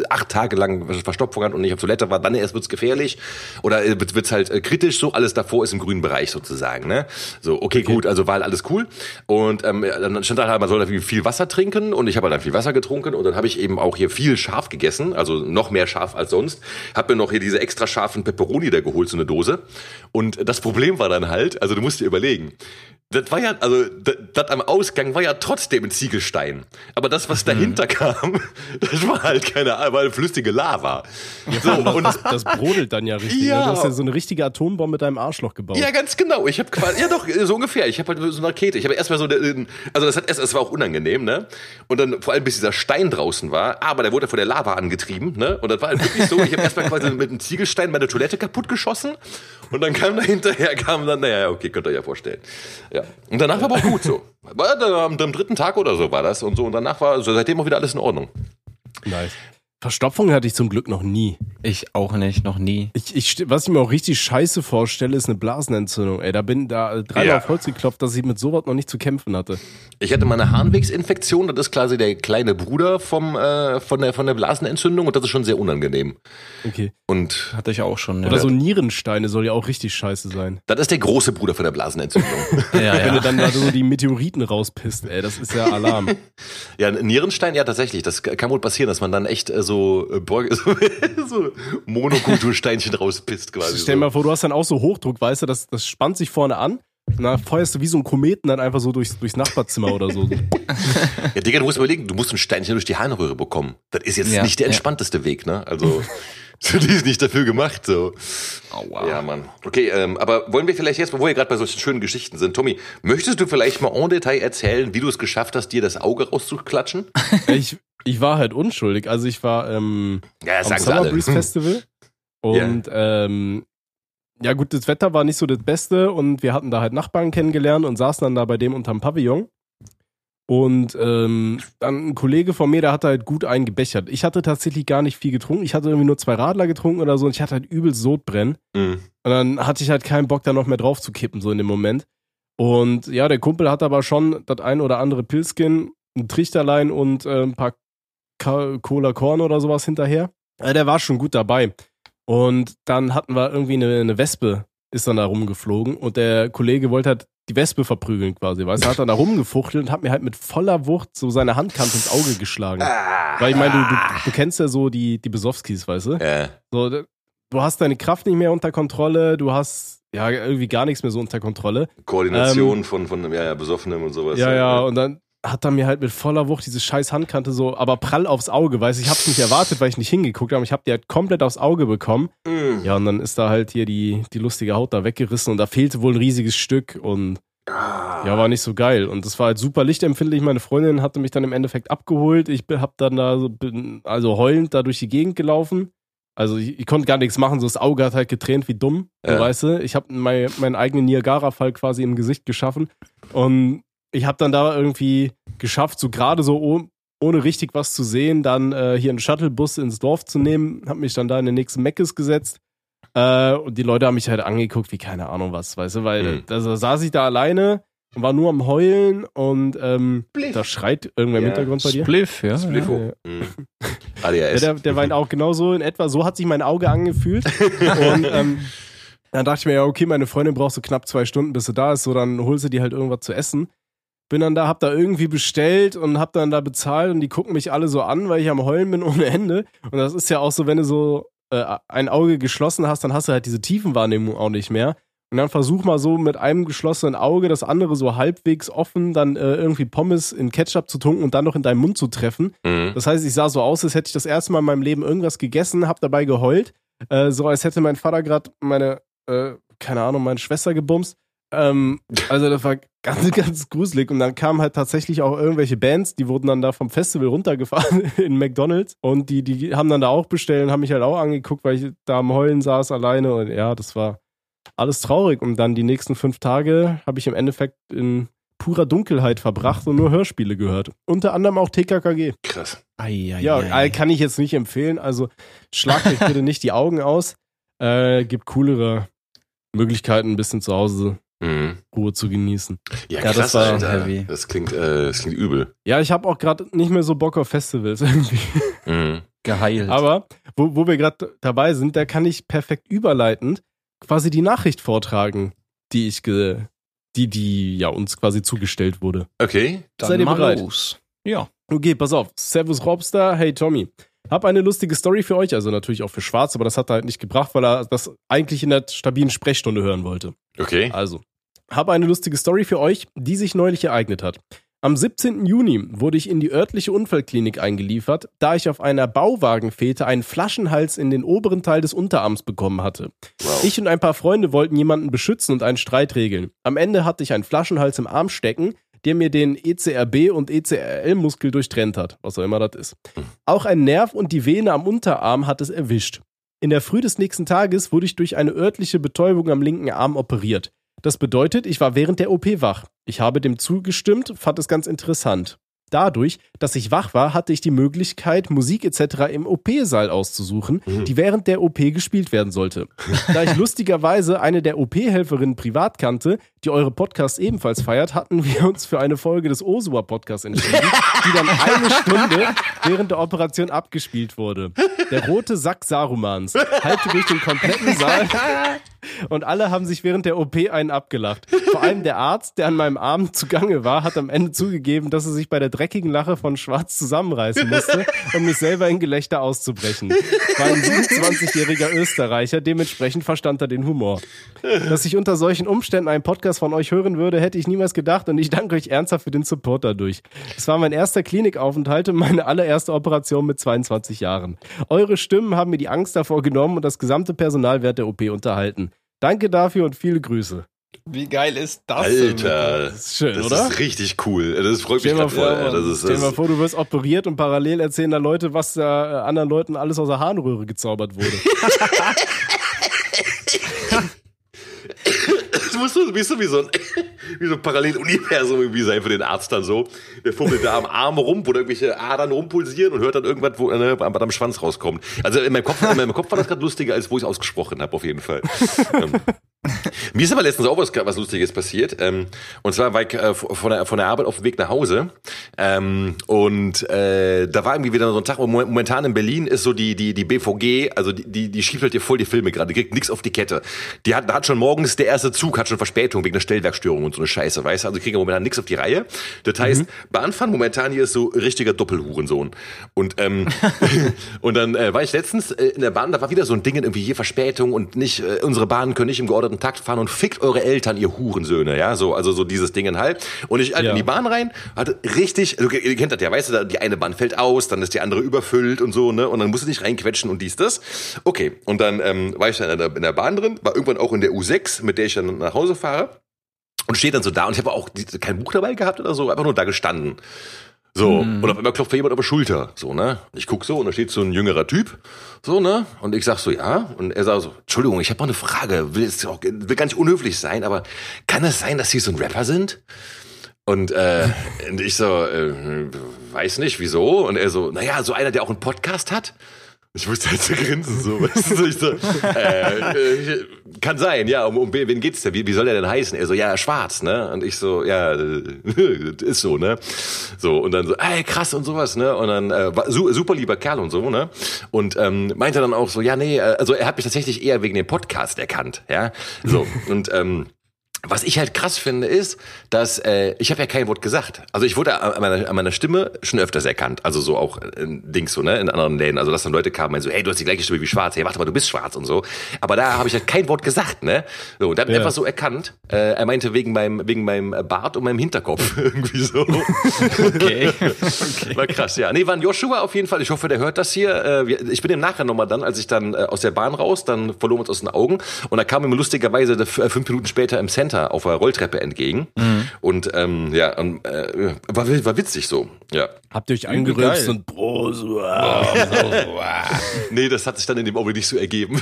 acht Tage lang Verstopfung hat und nicht auf Toilette war, dann erst wird's gefährlich oder äh, wird's halt äh, kritisch. So alles davor ist im grünen Bereich sozusagen, ne? So, okay, okay. gut, also war halt alles cool und ähm, dann stand da halt, man soll da viel Wasser trinken und ich habe halt dann viel Wasser getrunken und dann habe ich eben auch hier viel scharf gegessen, also noch mehr scharf als sonst. Hab mir noch hier diese extra scharfen Peperoni da geholt, so eine Dose und das Problem war dann halt, also du musst dir überlegen das war ja, also das, das, am Ausgang war ja trotzdem ein Ziegelstein. Aber das, was dahinter mhm. kam, das war halt keine war eine flüssige Lava. Ja, so, und das, das, brodelt dann ja richtig. Ne? Ja. Du hast ja so eine richtige Atombombe mit deinem Arschloch gebaut. Ja, ganz genau. Ich habe quasi, ja doch, so ungefähr. Ich habe halt so eine Rakete. Ich habe erstmal so, eine, also das hat erst, es war auch unangenehm, ne? Und dann vor allem bis dieser Stein draußen war, aber der wurde von der Lava angetrieben, ne? Und das war halt wirklich so, ich habe erstmal quasi mit einem Ziegelstein meine Toilette kaputt geschossen und dann kam da hinterher, kam dann, naja, okay, könnt ihr euch ja vorstellen. Ja. Und danach war aber auch gut so. Am, am dritten Tag oder so war das und so. Und danach war also seitdem auch wieder alles in Ordnung. Nice. Verstopfung hatte ich zum Glück noch nie. Ich auch nicht, noch nie. Ich, ich, was ich mir auch richtig scheiße vorstelle, ist eine Blasenentzündung. Ey, da bin da dreimal ja. auf Holz geklopft, dass ich mit sowas noch nicht zu kämpfen hatte. Ich hatte mal eine Harnwegsinfektion, das ist quasi der kleine Bruder vom, äh, von, der, von der Blasenentzündung und das ist schon sehr unangenehm. Okay. Und hatte ich auch schon. Ja. Oder so Nierensteine soll ja auch richtig scheiße sein. Das ist der große Bruder von der Blasenentzündung. ja, ja. Wenn du dann da so die Meteoriten rauspisst, ey, das ist ja Alarm. ja, Nierenstein, ja tatsächlich, das kann wohl passieren, dass man dann echt äh, so, äh, so, so Monokultursteinchen rauspisst quasi. Stell dir mal vor, du hast dann auch so Hochdruck, weißt du, das, das spannt sich vorne an. Und dann feuerst du wie so ein Kometen dann einfach so durchs, durchs Nachbarzimmer oder so. ja, Digga, du musst überlegen, du musst ein Steinchen durch die Harnröhre bekommen. Das ist jetzt ja, nicht der entspannteste ja. Weg, ne? Also, die ist nicht dafür gemacht, so. Aua. Ja, Mann. Okay, ähm, aber wollen wir vielleicht jetzt, wo wir gerade bei solchen schönen Geschichten sind, Tommy, möchtest du vielleicht mal en Detail erzählen, wie du es geschafft hast, dir das Auge rauszuklatschen? Ich, ich war halt unschuldig. Also ich war ähm, ja, am Summer Breeze Festival und yeah. ähm, ja gut, das Wetter war nicht so das Beste und wir hatten da halt Nachbarn kennengelernt und saßen dann da bei dem unterm Pavillon. Und ähm, dann ein Kollege von mir, der hatte halt gut eingebechert. Ich hatte tatsächlich gar nicht viel getrunken. Ich hatte irgendwie nur zwei Radler getrunken oder so und ich hatte halt übel Sodbrennen. Mhm. Und dann hatte ich halt keinen Bock, da noch mehr drauf zu kippen, so in dem Moment. Und ja, der Kumpel hat aber schon das ein oder andere Pilzkin, ein Trichterlein und äh, ein paar Cola Korn oder sowas hinterher. Ja, der war schon gut dabei. Und dann hatten wir irgendwie eine, eine Wespe, ist dann da rumgeflogen und der Kollege wollte halt die Wespe verprügeln quasi, weißt du, hat dann da rumgefuchtelt und hat mir halt mit voller Wucht so seine Handkante ins Auge geschlagen. Ah. Weil ich meine, du, du, du, kennst ja so die, die Besowskis, weißt du? Ja. So, du hast deine Kraft nicht mehr unter Kontrolle, du hast ja irgendwie gar nichts mehr so unter Kontrolle. Koordination ähm, von, von ja, ja, Besoffenem und sowas. Ja, ja, und dann hat er mir halt mit voller Wucht diese scheiß Handkante so, aber prall aufs Auge, weiß ich, hab's nicht erwartet, weil ich nicht hingeguckt habe, ich hab die halt komplett aufs Auge bekommen. Mm. Ja, und dann ist da halt hier die, die lustige Haut da weggerissen und da fehlte wohl ein riesiges Stück und ah. ja, war nicht so geil. Und das war halt super lichtempfindlich. Meine Freundin hatte mich dann im Endeffekt abgeholt. Ich hab dann da so, bin also heulend da durch die Gegend gelaufen. Also ich, ich, konnte gar nichts machen, so das Auge hat halt getränt wie dumm, ja. weißt du. Ich habe mein, meinen eigenen Niagara-Fall quasi im Gesicht geschaffen und ich habe dann da irgendwie geschafft, so gerade so oh, ohne richtig was zu sehen, dann äh, hier einen Shuttlebus ins Dorf zu nehmen, habe mich dann da in den nächsten Meckes gesetzt. Äh, und die Leute haben mich halt angeguckt, wie keine Ahnung was, weißt du, weil mhm. da, da saß ich da alleine und war nur am Heulen und ähm, da schreit irgendwer im Hintergrund bei dir. Spliff, ja. Spliffo. Ja. Mhm. ja, der, der weint auch genauso in etwa, so hat sich mein Auge angefühlt. und ähm, dann dachte ich mir, ja, okay, meine Freundin braucht so knapp zwei Stunden, bis sie da ist, so dann holst du die halt irgendwas zu essen bin dann da, hab da irgendwie bestellt und hab dann da bezahlt und die gucken mich alle so an, weil ich am Heulen bin ohne Ende. Und das ist ja auch so, wenn du so äh, ein Auge geschlossen hast, dann hast du halt diese Tiefenwahrnehmung auch nicht mehr. Und dann versuch mal so mit einem geschlossenen Auge das andere so halbwegs offen, dann äh, irgendwie Pommes in Ketchup zu tunken und dann noch in deinen Mund zu treffen. Mhm. Das heißt, ich sah so aus, als hätte ich das erste Mal in meinem Leben irgendwas gegessen, hab dabei geheult. Äh, so als hätte mein Vater gerade meine, äh, keine Ahnung, meine Schwester gebumst. Ähm, also das war ganz, ganz gruselig. Und dann kamen halt tatsächlich auch irgendwelche Bands, die wurden dann da vom Festival runtergefahren in McDonalds. Und die, die haben dann da auch bestellt und haben mich halt auch angeguckt, weil ich da am Heulen saß alleine. Und ja, das war alles traurig. Und dann die nächsten fünf Tage habe ich im Endeffekt in purer Dunkelheit verbracht und nur Hörspiele gehört. Unter anderem auch TKKG. Krass. Ei, ei, ja, ei. kann ich jetzt nicht empfehlen. Also schlag euch bitte nicht die Augen aus. Äh, gibt coolere Möglichkeiten, ein bisschen zu Hause Mhm. Ruhe zu genießen. Ja, ja krass, das war Alter. heavy. Das klingt, äh, das klingt übel. Ja, ich habe auch gerade nicht mehr so Bock auf Festivals irgendwie. Mhm. Geheilt. Aber wo, wo wir gerade dabei sind, da kann ich perfekt überleitend quasi die Nachricht vortragen, die ich ge, die, die ja uns quasi zugestellt wurde. Okay. Dann Seid ihr bereit? Los. Ja. Okay, pass auf. Servus Robster, hey Tommy. Hab eine lustige Story für euch, also natürlich auch für Schwarz, aber das hat er halt nicht gebracht, weil er das eigentlich in der stabilen Sprechstunde hören wollte. Okay. Also, habe eine lustige Story für euch, die sich neulich ereignet hat. Am 17. Juni wurde ich in die örtliche Unfallklinik eingeliefert, da ich auf einer Bauwagenfete einen Flaschenhals in den oberen Teil des Unterarms bekommen hatte. Wow. Ich und ein paar Freunde wollten jemanden beschützen und einen Streit regeln. Am Ende hatte ich einen Flaschenhals im Arm stecken, der mir den ECRB und ECRL-Muskel durchtrennt hat, was auch immer das ist. Auch ein Nerv und die Vene am Unterarm hat es erwischt. In der Früh des nächsten Tages wurde ich durch eine örtliche Betäubung am linken Arm operiert. Das bedeutet, ich war während der OP wach. Ich habe dem zugestimmt, fand es ganz interessant. Dadurch, dass ich wach war, hatte ich die Möglichkeit, Musik etc. im OP-Saal auszusuchen, mhm. die während der OP gespielt werden sollte. Da ich lustigerweise eine der OP-Helferinnen privat kannte, die eure Podcast ebenfalls feiert, hatten wir uns für eine Folge des Osua Podcasts entschieden, die dann eine Stunde während der Operation abgespielt wurde. Der rote Sack Sarumans halte durch den kompletten Saal und alle haben sich während der OP einen abgelacht. Vor allem der Arzt, der an meinem Arm zugange war, hat am Ende zugegeben, dass er sich bei der dreckigen Lache von Schwarz zusammenreißen musste, um mich selber in Gelächter auszubrechen. War ein 27-jähriger Österreicher, dementsprechend verstand er den Humor. Dass ich unter solchen Umständen einen Podcast von euch hören würde, hätte ich niemals gedacht und ich danke euch ernsthaft für den Support dadurch. Es war mein erster Klinikaufenthalt und meine allererste Operation mit 22 Jahren. Eure Stimmen haben mir die Angst davor genommen und das gesamte Personal während der OP unterhalten. Danke dafür und viele Grüße. Wie geil ist das? Alter, das ist schön, das oder? ist richtig cool. Das freut stell mich gerade. Das ist, stell dir mal vor, du wirst operiert und parallel erzählen da Leute, was da äh, anderen Leuten alles aus der Harnröhre gezaubert wurde. das muss so, wie so, wie so ein, wie so ein Paralleluniversum irgendwie sein für den Arzt dann so. Der fummelt da am Arm rum, wo da irgendwelche Adern rumpulsieren und hört dann irgendwas, wo äh, am, am Schwanz rauskommt. Also in meinem Kopf, in meinem Kopf war das gerade lustiger, als wo ich es ausgesprochen habe, auf jeden Fall. Mir ist aber letztens auch was, was Lustiges passiert. Ähm, und zwar war ich äh, von, der, von der Arbeit auf dem Weg nach Hause. Ähm, und äh, da war irgendwie wieder so ein Tag, wo momentan in Berlin ist so die, die, die BVG, also die, die, die schiebt halt dir voll die Filme gerade, die kriegt nichts auf die Kette. Die hat, hat schon morgens der erste Zug, hat schon Verspätung wegen der Stellwerkstörung und so eine Scheiße, weißt du? Also die kriegen momentan nichts auf die Reihe. Das heißt, mhm. Bahnfahren momentan hier ist so richtiger Doppelhurensohn. Und, ähm, und dann äh, war ich letztens äh, in der Bahn, da war wieder so ein Ding, irgendwie hier Verspätung und nicht, äh, unsere Bahnen können nicht im geordneten Takt fahren und fickt eure Eltern, ihr Hurensöhne, ja, so, also so dieses Ding halt. Und ich halt ja. in die Bahn rein, hatte richtig, also, ihr kennt das ja, weißt du, die eine Bahn fällt aus, dann ist die andere überfüllt und so, ne, und dann musst du nicht reinquetschen und dies, das. Okay, und dann ähm, war ich dann in der, in der Bahn drin, war irgendwann auch in der U6, mit der ich dann nach Hause fahre und steht dann so da und ich habe auch kein Buch dabei gehabt oder so, einfach nur da gestanden. So, mhm. und auf einmal klopft jemand auf die Schulter, so, ne? Ich guck so und da steht so ein jüngerer Typ, so, ne? Und ich sag so, ja. Und er sagt so, Entschuldigung, ich habe mal eine Frage, will, jetzt auch, will gar nicht unhöflich sein, aber kann es sein, dass Sie so ein Rapper sind? Und, äh, und ich so, äh, weiß nicht, wieso? Und er so, naja, so einer, der auch einen Podcast hat. Ich musste halt so grinsen, so. Weißt du, ich so äh, äh, kann sein, ja, um, um wen geht's denn? Wie, wie soll der denn heißen? Er so, ja, schwarz, ne? Und ich so, ja, ist so, ne? So, und dann so, ey, krass und sowas, ne? Und dann, äh, super lieber Kerl und so, ne? Und ähm, meinte dann auch so, ja, nee, äh, also er hat mich tatsächlich eher wegen dem Podcast erkannt, ja? So, und ähm, was ich halt krass finde, ist, dass äh, ich habe ja kein Wort gesagt. Also ich wurde an meiner, an meiner Stimme schon öfters erkannt. Also so auch in Dings so, ne, in anderen Läden. Also dass dann Leute kamen und so, hey, du hast die gleiche Stimme wie Schwarz. Hey, warte mal, du bist schwarz und so. Aber da habe ich halt kein Wort gesagt, ne? So, und hat ja. einfach so erkannt. Äh, er meinte wegen meinem, wegen meinem Bart und meinem Hinterkopf. Irgendwie so. okay. okay. War krass, ja. Nee, war ein Joshua auf jeden Fall. Ich hoffe, der hört das hier. Äh, ich bin im nachher nochmal dann, als ich dann äh, aus der Bahn raus, dann verloren wir uns aus den Augen. Und da kam ihm lustigerweise äh, fünf Minuten später im Center Center auf der Rolltreppe entgegen. Mhm. Und ähm, ja, und, äh, war, war witzig so. Ja. Habt ihr euch angerülpst und Brosua? nee, das hat sich dann in dem Augenblick nicht so ergeben.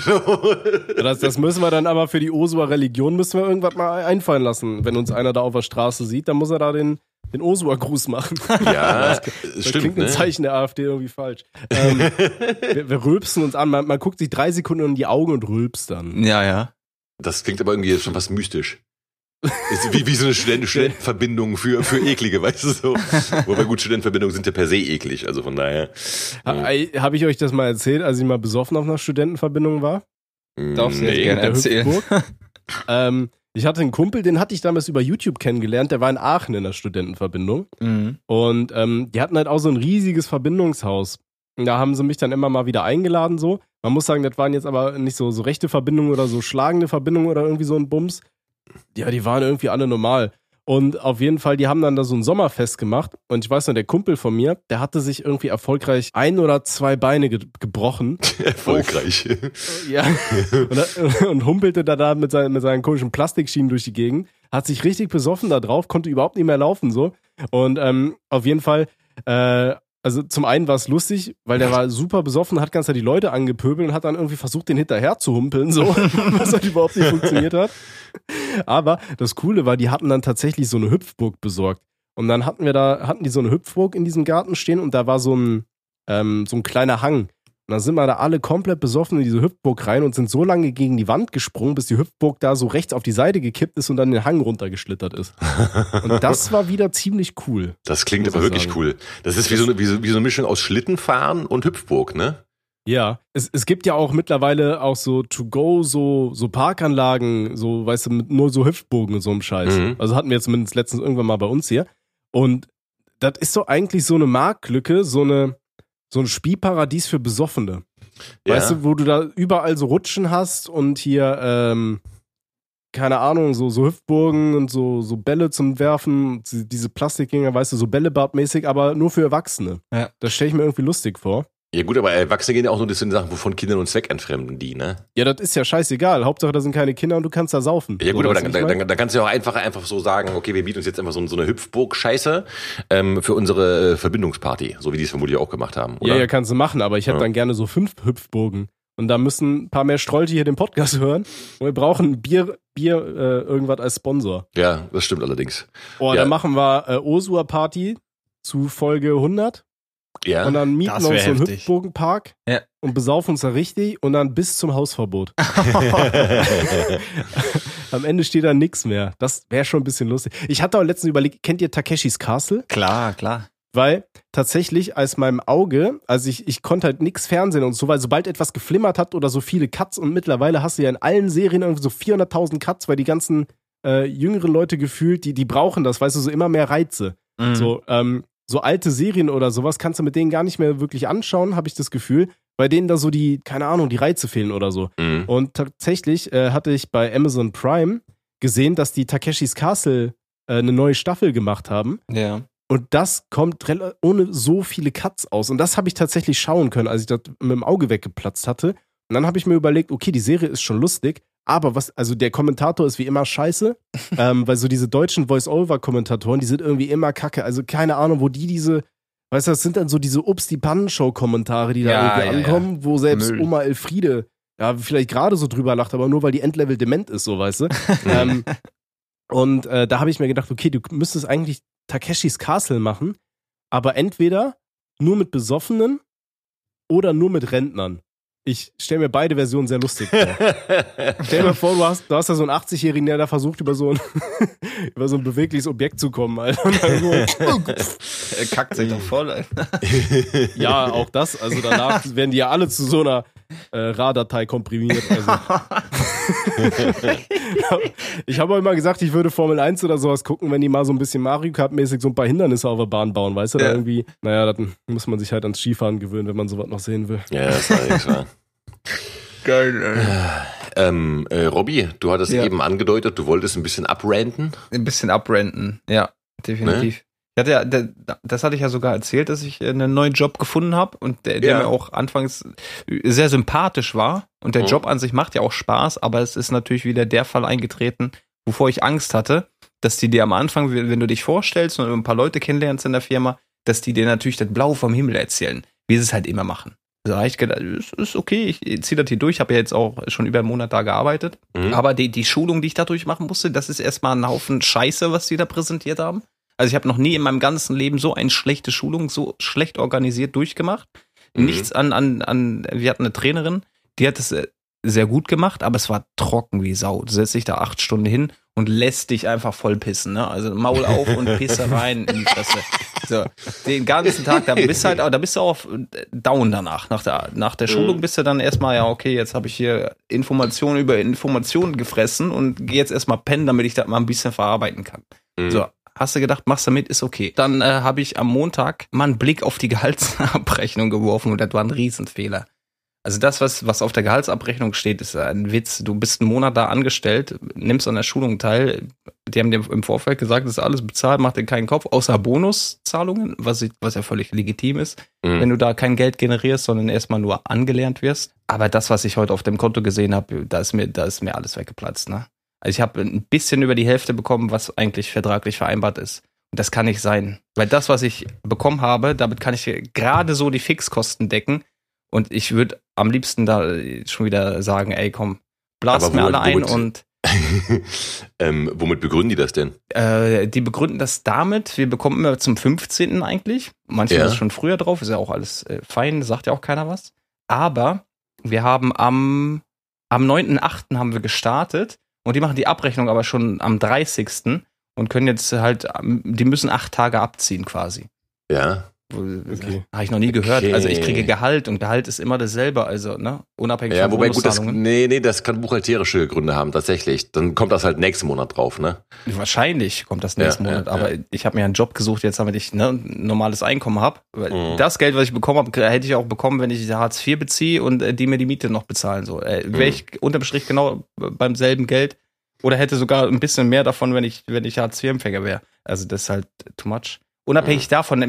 das, das müssen wir dann aber für die Osua-Religion müssen wir irgendwas mal einfallen lassen. Wenn uns einer da auf der Straße sieht, dann muss er da den den Osua-Gruß machen. Ja, das, das stimmt. klingt ein ne? Zeichen der AfD irgendwie falsch. Ähm, wir, wir rülpsen uns an. Man, man, guckt sich drei Sekunden in die Augen und rülpst dann. Ja, ja. Das klingt aber irgendwie schon fast mystisch. Ist wie, wie so eine Studenten Studentenverbindung für, für eklige, weißt du so. Wobei gut, Studentenverbindungen sind ja per se eklig, also von daher. Ha, Habe ich euch das mal erzählt, als ich mal besoffen auf einer Studentenverbindung war? Mm, Darfst du nee. gerne erzählen. ähm, ich hatte einen Kumpel, den hatte ich damals über YouTube kennengelernt, der war in Aachen in der Studentenverbindung. Mhm. Und ähm, die hatten halt auch so ein riesiges Verbindungshaus. Und da haben sie mich dann immer mal wieder eingeladen, so. Man muss sagen, das waren jetzt aber nicht so, so rechte Verbindungen oder so schlagende Verbindungen oder irgendwie so ein Bums, Ja, die waren irgendwie alle normal. Und auf jeden Fall, die haben dann da so ein Sommerfest gemacht. Und ich weiß noch, der Kumpel von mir, der hatte sich irgendwie erfolgreich ein oder zwei Beine ge gebrochen. Erfolgreich. ja. Und, und, humpelte da, da mit, seinen, mit seinen komischen Plastikschienen durch die Gegend. Hat sich richtig besoffen da drauf, konnte überhaupt nicht mehr laufen so. Und ähm, auf jeden Fall äh, also zum einen war es lustig, weil der war super besoffen, hat ganz die Leute angepöbelt und hat dann irgendwie versucht, den hinterher zu humpeln, so, was halt überhaupt nicht funktioniert hat. Aber das Coole war, die hatten dann tatsächlich so eine Hüpfburg besorgt. Und dann hatten wir da, hatten die so eine Hüpfburg in diesem Garten stehen und da war so ein, ähm, so ein kleiner Hang. Und dann sind wir da alle komplett besoffen in diese Hüpfburg rein und sind so lange gegen die Wand gesprungen, bis die Hüpfburg da so rechts auf die Seite gekippt ist und dann den Hang runtergeschlittert ist. Und das war wieder ziemlich cool. Das klingt aber wirklich sagen. cool. Das ist wie so, eine, wie, so, wie so eine Mischung aus Schlittenfahren und Hüpfburg, ne? Ja, es, es gibt ja auch mittlerweile auch so To-Go, so, so Parkanlagen, so, weißt du, mit nur so Hüpfbogen und so einem Scheiß. Mhm. Also hatten wir jetzt zumindest letztens irgendwann mal bei uns hier. Und das ist so eigentlich so eine Marktlücke, so eine, so ein Spielparadies für Besoffene. Ja. Weißt du, wo du da überall so Rutschen hast und hier, ähm, keine Ahnung, so, so Hüftburgen und so, so Bälle zum Werfen, diese Plastikdinger, weißt du, so Bällebadmäßig, aber nur für Erwachsene. Ja. Das stelle ich mir irgendwie lustig vor. Ja gut, aber Erwachsene gehen ja auch nur das sind Sachen, wovon Kinder uns wegentfremden, die, ne? Ja, das ist ja scheißegal. Hauptsache, da sind keine Kinder und du kannst da saufen. Ja gut, so, aber dann, dann, dann, dann, kannst du ja auch einfach, einfach so sagen, okay, wir bieten uns jetzt einfach so, so eine Hüpfburg-Scheiße ähm, für unsere äh, Verbindungsparty, so wie die es vermutlich auch gemacht haben, oder? Ja, ja, kannst du machen, aber ich hätte ja. dann gerne so fünf Hüpfburgen. Und da müssen ein paar mehr Strolche hier den Podcast hören. Und wir brauchen Bier, Bier, äh, irgendwas als Sponsor. Ja, das stimmt allerdings. Oh, ja. dann machen wir äh, Osua Party zu Folge 100. Ja. Und dann mieten wir uns so einen Hüpfburgenpark ja. und besaufen uns da richtig und dann bis zum Hausverbot. Am Ende steht da nichts mehr. Das wäre schon ein bisschen lustig. Ich hatte auch letztens überlegt, kennt ihr Takeshis Castle? Klar, klar. Weil tatsächlich als meinem Auge, also ich, ich konnte halt nichts Fernsehen und so, weil sobald etwas geflimmert hat oder so viele Cuts und mittlerweile hast du ja in allen Serien irgendwie so 400.000 Cuts, weil die ganzen äh, jüngeren Leute gefühlt, die, die brauchen das, weißt du, so immer mehr Reize. Mhm. So, ähm, so alte Serien oder sowas kannst du mit denen gar nicht mehr wirklich anschauen, habe ich das Gefühl, bei denen da so die, keine Ahnung, die Reize fehlen oder so. Mhm. Und tatsächlich äh, hatte ich bei Amazon Prime gesehen, dass die Takeshis Castle äh, eine neue Staffel gemacht haben. Ja. Und das kommt ohne so viele Cuts aus. Und das habe ich tatsächlich schauen können, als ich das mit dem Auge weggeplatzt hatte. Und dann habe ich mir überlegt, okay, die Serie ist schon lustig, aber was, also der Kommentator ist wie immer scheiße, ähm, weil so diese deutschen Voice-Over-Kommentatoren, die sind irgendwie immer kacke. Also keine Ahnung, wo die diese, weißt du, das sind dann so diese Ups, die Pannenshow-Kommentare, die da ja, irgendwie ja, ankommen, ja. wo selbst Müll. Oma Elfriede ja vielleicht gerade so drüber lacht, aber nur weil die Endlevel dement ist, so weißt du. ähm, und äh, da habe ich mir gedacht, okay, du müsstest eigentlich Takeshis Castle machen, aber entweder nur mit Besoffenen oder nur mit Rentnern ich stelle mir beide Versionen sehr lustig vor. stell dir vor, du hast, du hast da so einen 80-Jährigen, der da versucht, über so ein, über so ein bewegliches Objekt zu kommen, Alter. So, er kackt sich doch voll, Alter. ja, auch das. Also danach werden die ja alle zu so einer äh, RAR-Datei komprimiert. Also. ich habe immer gesagt, ich würde Formel 1 oder sowas gucken, wenn die mal so ein bisschen Mario Kart-mäßig so ein paar Hindernisse auf der Bahn bauen, weißt du? Ja. irgendwie, naja, dann muss man sich halt ans Skifahren gewöhnen, wenn man sowas noch sehen will. Ja, das war klar. Geil, ey. Ähm, äh, Robby, du hattest ja. eben angedeutet, du wolltest ein bisschen abrenten. Ein bisschen abrenten, ja, definitiv. Ne? Ich hatte ja, das hatte ich ja sogar erzählt, dass ich einen neuen Job gefunden habe und der, der ja. mir auch anfangs sehr sympathisch war. Und der mhm. Job an sich macht ja auch Spaß, aber es ist natürlich wieder der Fall eingetreten, wovor ich Angst hatte, dass die dir am Anfang, wenn du dich vorstellst und ein paar Leute kennenlernst in der Firma, dass die dir natürlich das Blau vom Himmel erzählen, wie sie es halt immer machen. Gedacht, ist okay, ich ziehe das hier durch, habe ja jetzt auch schon über einen Monat da gearbeitet. Mhm. Aber die, die Schulung, die ich dadurch machen musste, das ist erstmal ein Haufen Scheiße, was die da präsentiert haben. Also ich habe noch nie in meinem ganzen Leben so eine schlechte Schulung, so schlecht organisiert durchgemacht. Mhm. Nichts an, an, an, wir hatten eine Trainerin, die hat es äh, sehr gut gemacht, aber es war trocken wie Sau. Du setzt dich da acht Stunden hin und lässt dich einfach voll pissen, ne? Also Maul auf und Pisse rein in die Fresse. So, den ganzen Tag, da bist halt, da bist du auch down danach. Nach der, nach der Schulung mhm. bist du dann erstmal, ja, okay, jetzt habe ich hier Informationen über Informationen gefressen und gehe jetzt erstmal pennen, damit ich das mal ein bisschen verarbeiten kann. Mhm. So, hast du gedacht, machst damit, ist okay. Dann äh, habe ich am Montag mal einen Blick auf die Gehaltsabrechnung geworfen und das war ein Riesenfehler. Also das, was, was auf der Gehaltsabrechnung steht, ist ein Witz. Du bist einen Monat da angestellt, nimmst an der Schulung teil. Die haben dir im Vorfeld gesagt, das ist alles bezahlt, macht dir keinen Kopf, außer Bonuszahlungen, was, was ja völlig legitim ist, mhm. wenn du da kein Geld generierst, sondern erstmal nur angelernt wirst. Aber das, was ich heute auf dem Konto gesehen habe, da ist mir, da ist mir alles weggeplatzt. Ne? Also ich habe ein bisschen über die Hälfte bekommen, was eigentlich vertraglich vereinbart ist. Und das kann nicht sein. Weil das, was ich bekommen habe, damit kann ich gerade so die Fixkosten decken und ich würde am liebsten da schon wieder sagen, ey, komm, blast mir alle ein und. ähm, womit begründen die das denn? Äh, die begründen das damit, wir bekommen immer zum 15. eigentlich. Manche ja. ist schon früher drauf, ist ja auch alles äh, fein, sagt ja auch keiner was. Aber wir haben am, am 9.8. haben wir gestartet und die machen die Abrechnung aber schon am 30. und können jetzt halt, die müssen acht Tage abziehen quasi. Ja. Okay. Habe ich noch nie gehört. Okay. Also ich kriege Gehalt und Gehalt ist immer dasselbe, also ne, unabhängig ja, von wobei gut, das, nee, nee, das kann buchhalterische Gründe haben tatsächlich. Dann kommt das halt nächsten Monat drauf, ne? Wahrscheinlich kommt das nächsten ja, Monat, ja, aber ich habe mir einen Job gesucht jetzt, damit ich ne, ein normales Einkommen habe. Mhm. Das Geld, was ich bekommen habe, hätte ich auch bekommen, wenn ich Hartz IV beziehe und äh, die mir die Miete noch bezahlen so. Äh, Wäre mhm. ich unterm Strich genau beim selben Geld oder hätte sogar ein bisschen mehr davon, wenn ich wenn ich Hartz IV Empfänger wäre. Also das ist halt too much. Unabhängig davon,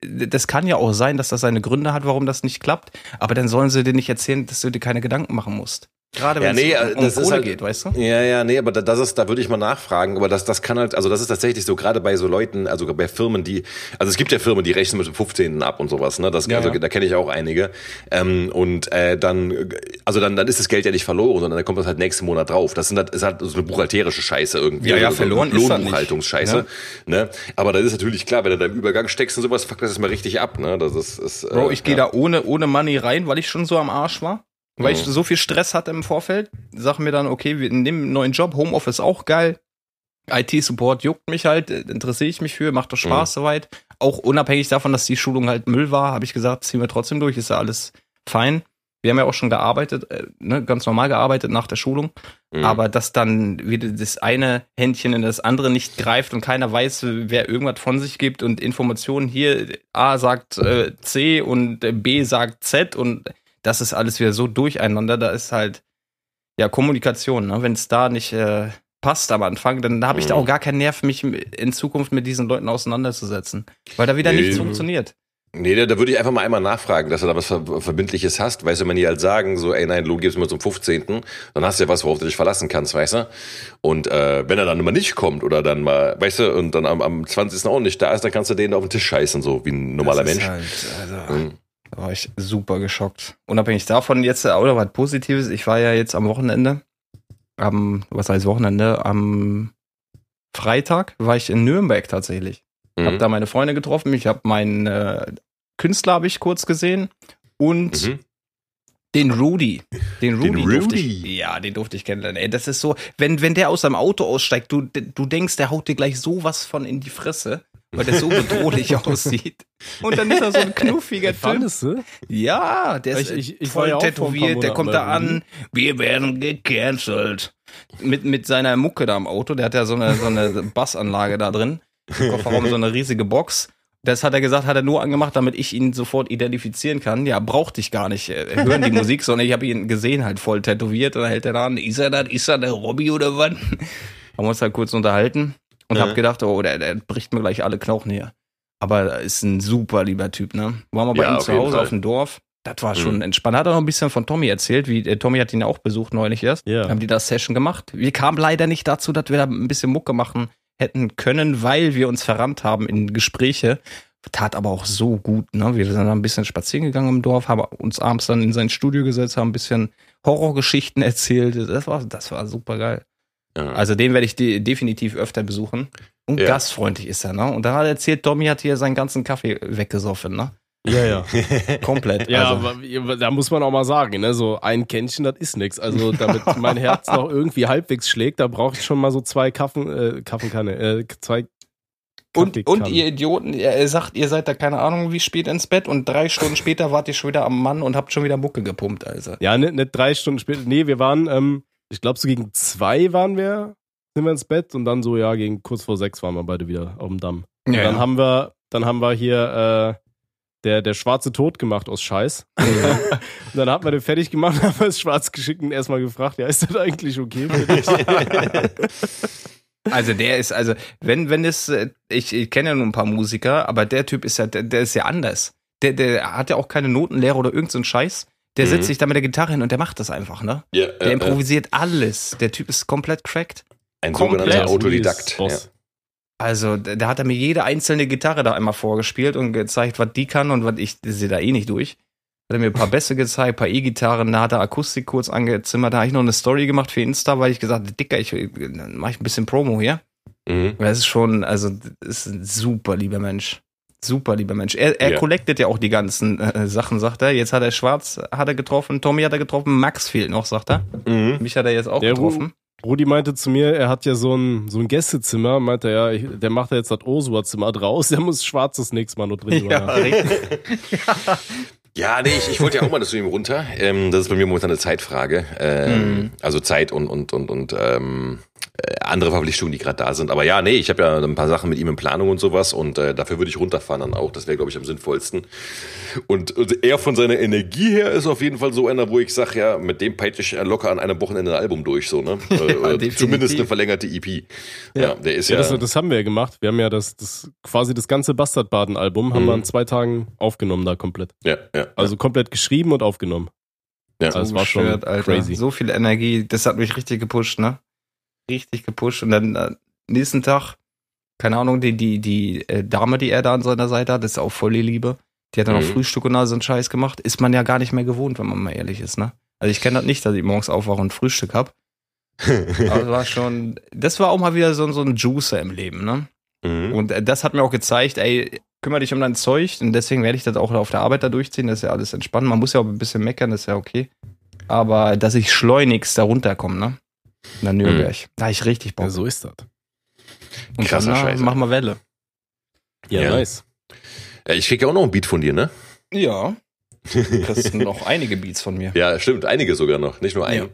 das kann ja auch sein, dass das seine Gründe hat, warum das nicht klappt, aber dann sollen sie dir nicht erzählen, dass du dir keine Gedanken machen musst. Gerade wenn ja, nee, um das Kohle halt, geht, weißt du? Ja, ja, nee, aber das ist, da würde ich mal nachfragen, aber das, das kann halt, also das ist tatsächlich so, gerade bei so Leuten, also bei Firmen, die, also es gibt ja Firmen, die rechnen mit dem 15. ab und sowas, ne? Das, ja, also, ja. da kenne ich auch einige. Ähm, und äh, dann, also dann, dann ist das Geld ja nicht verloren, sondern dann kommt das halt nächsten Monat drauf. Das sind halt, ist halt so eine buchhalterische Scheiße irgendwie. Ja, ja, also verloren so Lohnbuchhaltungsscheiße. Ja. Ne? Aber das ist natürlich klar, wenn du da im Übergang steckst und sowas, fuck das ist mal richtig ab, ne? Das ist, ist Bro, ich äh, gehe da ohne, ohne Money rein, weil ich schon so am Arsch war. Weil ich so viel Stress hatte im Vorfeld, sagen wir dann, okay, wir nehmen einen neuen Job, Homeoffice auch geil. IT-Support juckt mich halt, interessiere ich mich für, macht doch Spaß mhm. soweit. Auch unabhängig davon, dass die Schulung halt Müll war, habe ich gesagt, ziehen wir trotzdem durch, ist ja alles fein. Wir haben ja auch schon gearbeitet, äh, ne, ganz normal gearbeitet nach der Schulung. Mhm. Aber dass dann wieder das eine Händchen in das andere nicht greift und keiner weiß, wer irgendwas von sich gibt und Informationen hier, A sagt äh, C und B sagt Z und das ist alles wieder so durcheinander. Da ist halt ja Kommunikation. Ne? Wenn es da nicht äh, passt am Anfang, dann habe ich da auch mhm. gar keinen Nerv, mich in Zukunft mit diesen Leuten auseinanderzusetzen, weil da wieder nee. nichts funktioniert. Nee, da, da würde ich einfach mal einmal nachfragen, dass du da was Verbindliches hast. Weißt du, wenn die halt sagen, so, ey, nein, du gibst mir zum 15., dann hast du ja was, worauf du dich verlassen kannst, weißt du? Und äh, wenn er dann immer nicht kommt oder dann mal, weißt du, und dann am, am 20. auch nicht da ist, dann kannst du den auf den Tisch scheißen, so wie ein normaler Mensch. Halt, also, mhm. Da war ich super geschockt. Unabhängig davon jetzt auch noch was Positives. Ich war ja jetzt am Wochenende, am, was heißt Wochenende, am Freitag war ich in Nürnberg tatsächlich. Mhm. Hab da meine Freunde getroffen. Ich habe meinen äh, Künstler habe ich kurz gesehen und mhm. Den Rudy. Den Rudy, den Rudy. Durfte ich, ja, den durfte ich kennenlernen. Ey, das ist so, wenn, wenn der aus seinem Auto aussteigt, du, du denkst, der haut dir gleich sowas von in die Fresse weil der so bedrohlich aussieht. Und dann ist er so ein knuffiger Typ. du? Ja, der ist ich, ich, ich voll tätowiert, der kommt da an, wir werden gecancelt. Mit, mit seiner Mucke da im Auto, der hat ja so eine, so eine Bassanlage da drin. Im Kofferraum so eine riesige Box. Das hat er gesagt, hat er nur angemacht, damit ich ihn sofort identifizieren kann. Ja, brauchte ich gar nicht äh, hören die Musik, sondern ich habe ihn gesehen, halt voll tätowiert. Und dann hält er da an, ist er das, ist er der Robby oder was? Haben wir uns halt kurz unterhalten. Und ja. habe gedacht, oh, der, der bricht mir gleich alle Knochen hier. Aber ist ein super lieber Typ, ne? Waren wir bei ja, ihm zu Hause auf dem Dorf. Das war schon mhm. entspannt. Hat er noch ein bisschen von Tommy erzählt, wie äh, Tommy hat ihn ja auch besucht neulich erst. Ja. Haben die da Session gemacht. Wir kamen leider nicht dazu, dass wir da ein bisschen Mucke machen hätten können, weil wir uns verrannt haben in Gespräche. Tat aber auch so gut, ne? Wir sind dann ein bisschen spazieren gegangen im Dorf, haben uns abends dann in sein Studio gesetzt, haben ein bisschen Horrorgeschichten erzählt. Das war, das war super geil. Ja. Also den werde ich de definitiv öfter besuchen. Und ja. gastfreundlich ist er, ne? Und da hat er erzählt, Tommy hat hier seinen ganzen Kaffee weggesoffen, ne? Ja, ja. Komplett. Ja, also. aber da muss man auch mal sagen, ne, so ein Kännchen, das ist nix. Also damit mein Herz noch irgendwie halbwegs schlägt, da brauche ich schon mal so zwei Kaffen, äh, Kaffenkanne, äh, zwei und, und ihr Idioten, er sagt, ihr seid da keine Ahnung wie spät ins Bett und drei Stunden später wart ihr schon wieder am Mann und habt schon wieder Mucke gepumpt, also. Ja, nicht, nicht drei Stunden später. Nee, wir waren, ähm, ich glaube, so gegen zwei waren wir, sind wir ins Bett und dann so, ja, gegen kurz vor sechs waren wir beide wieder auf dem Damm. Und ja, dann ja. haben wir, dann haben wir hier, äh, der, der schwarze Tod gemacht aus Scheiß. und dann hat man den fertig gemacht, haben wir es schwarz geschickt und erstmal gefragt, ja, ist das eigentlich okay für dich? Also der ist, also, wenn, wenn es, äh, ich, ich kenne ja nur ein paar Musiker, aber der Typ ist ja, der, der ist ja anders. Der, der hat ja auch keine Notenlehre oder irgendeinen so Scheiß. Der mhm. setzt sich da mit der Gitarre hin und der macht das einfach, ne? Ja, der äh, improvisiert äh. alles. Der Typ ist komplett cracked. Ein komplett. sogenannter Autodidakt. Ja. Also, da hat er mir jede einzelne Gitarre da einmal vorgespielt und gezeigt, was die kann und was ich sehe da eh nicht durch. Hat er mir ein paar Bässe gezeigt, ein paar E-Gitarren, da hat er Akustik kurz angezimmert. Da habe ich noch eine Story gemacht für Insta, weil ich gesagt habe, Dicker, ich mache ich ein bisschen Promo hier. Mhm. Das ist schon, also, das ist ein super lieber Mensch. Super lieber Mensch. Er, er ja. collectet ja auch die ganzen äh, Sachen, sagt er. Jetzt hat er Schwarz, hat er getroffen, Tommy hat er getroffen, Max fehlt noch, sagt er. Mhm. Mich hat er jetzt auch Der getroffen. Rudi meinte zu mir, er hat ja so ein, so ein Gästezimmer, meinte er, ja, ich, der macht ja jetzt das Osua-Zimmer draus, der muss schwarzes nächstes Mal noch drin ja, ja. Ja, nee, ich, ich wollte ja auch mal zu ihm runter. Ähm, das ist bei mir momentan eine Zeitfrage. Ähm, mhm. Also Zeit und, und, und, und ähm, äh, andere Verpflichtungen, die gerade da sind. Aber ja, nee, ich habe ja ein paar Sachen mit ihm in Planung und sowas und äh, dafür würde ich runterfahren dann auch. Das wäre, glaube ich, am sinnvollsten. Und, und er von seiner Energie her ist auf jeden Fall so einer, wo ich sage, ja, mit dem peitsche ich locker an einem Wochenende ein Album durch, so, ne? ja, äh, zumindest eine verlängerte EP. Ja, ja der ist ja. ja das, das, haben wir ja gemacht. Wir haben ja das, das quasi das ganze Bastardbaden-Album haben mhm. wir in zwei Tagen aufgenommen da komplett. Ja, ja. Also komplett geschrieben und aufgenommen. Ja, also das war schon Alter. crazy. So viel Energie, das hat mich richtig gepusht, ne? Richtig gepusht und dann äh, nächsten Tag, keine Ahnung, die, die, die äh, Dame, die er da an seiner Seite hat, ist auch voll die Liebe. Die hat dann mhm. auch Frühstück und all so einen Scheiß gemacht. Ist man ja gar nicht mehr gewohnt, wenn man mal ehrlich ist, ne? Also ich kenne das nicht, dass ich morgens aufwache und Frühstück hab. Aber das war schon, das war auch mal wieder so, so ein Juicer im Leben, ne? Mhm. Und äh, das hat mir auch gezeigt, ey, kümmere dich um dein Zeug und deswegen werde ich das auch auf der Arbeit da durchziehen, das ist ja alles entspannt. Man muss ja auch ein bisschen meckern, das ist ja okay. Aber dass ich schleunigst da runterkomme, ne? Na Nürnberg. Mhm. Da ich richtig Bock. Ja, so ist das. Und Krasser dann Scheiße. machen wir Welle. Ja, ja. nice. Ja, ich krieg ja auch noch ein Beat von dir, ne? Ja. Das sind noch einige Beats von mir. Ja, stimmt, einige sogar noch, nicht nur einen.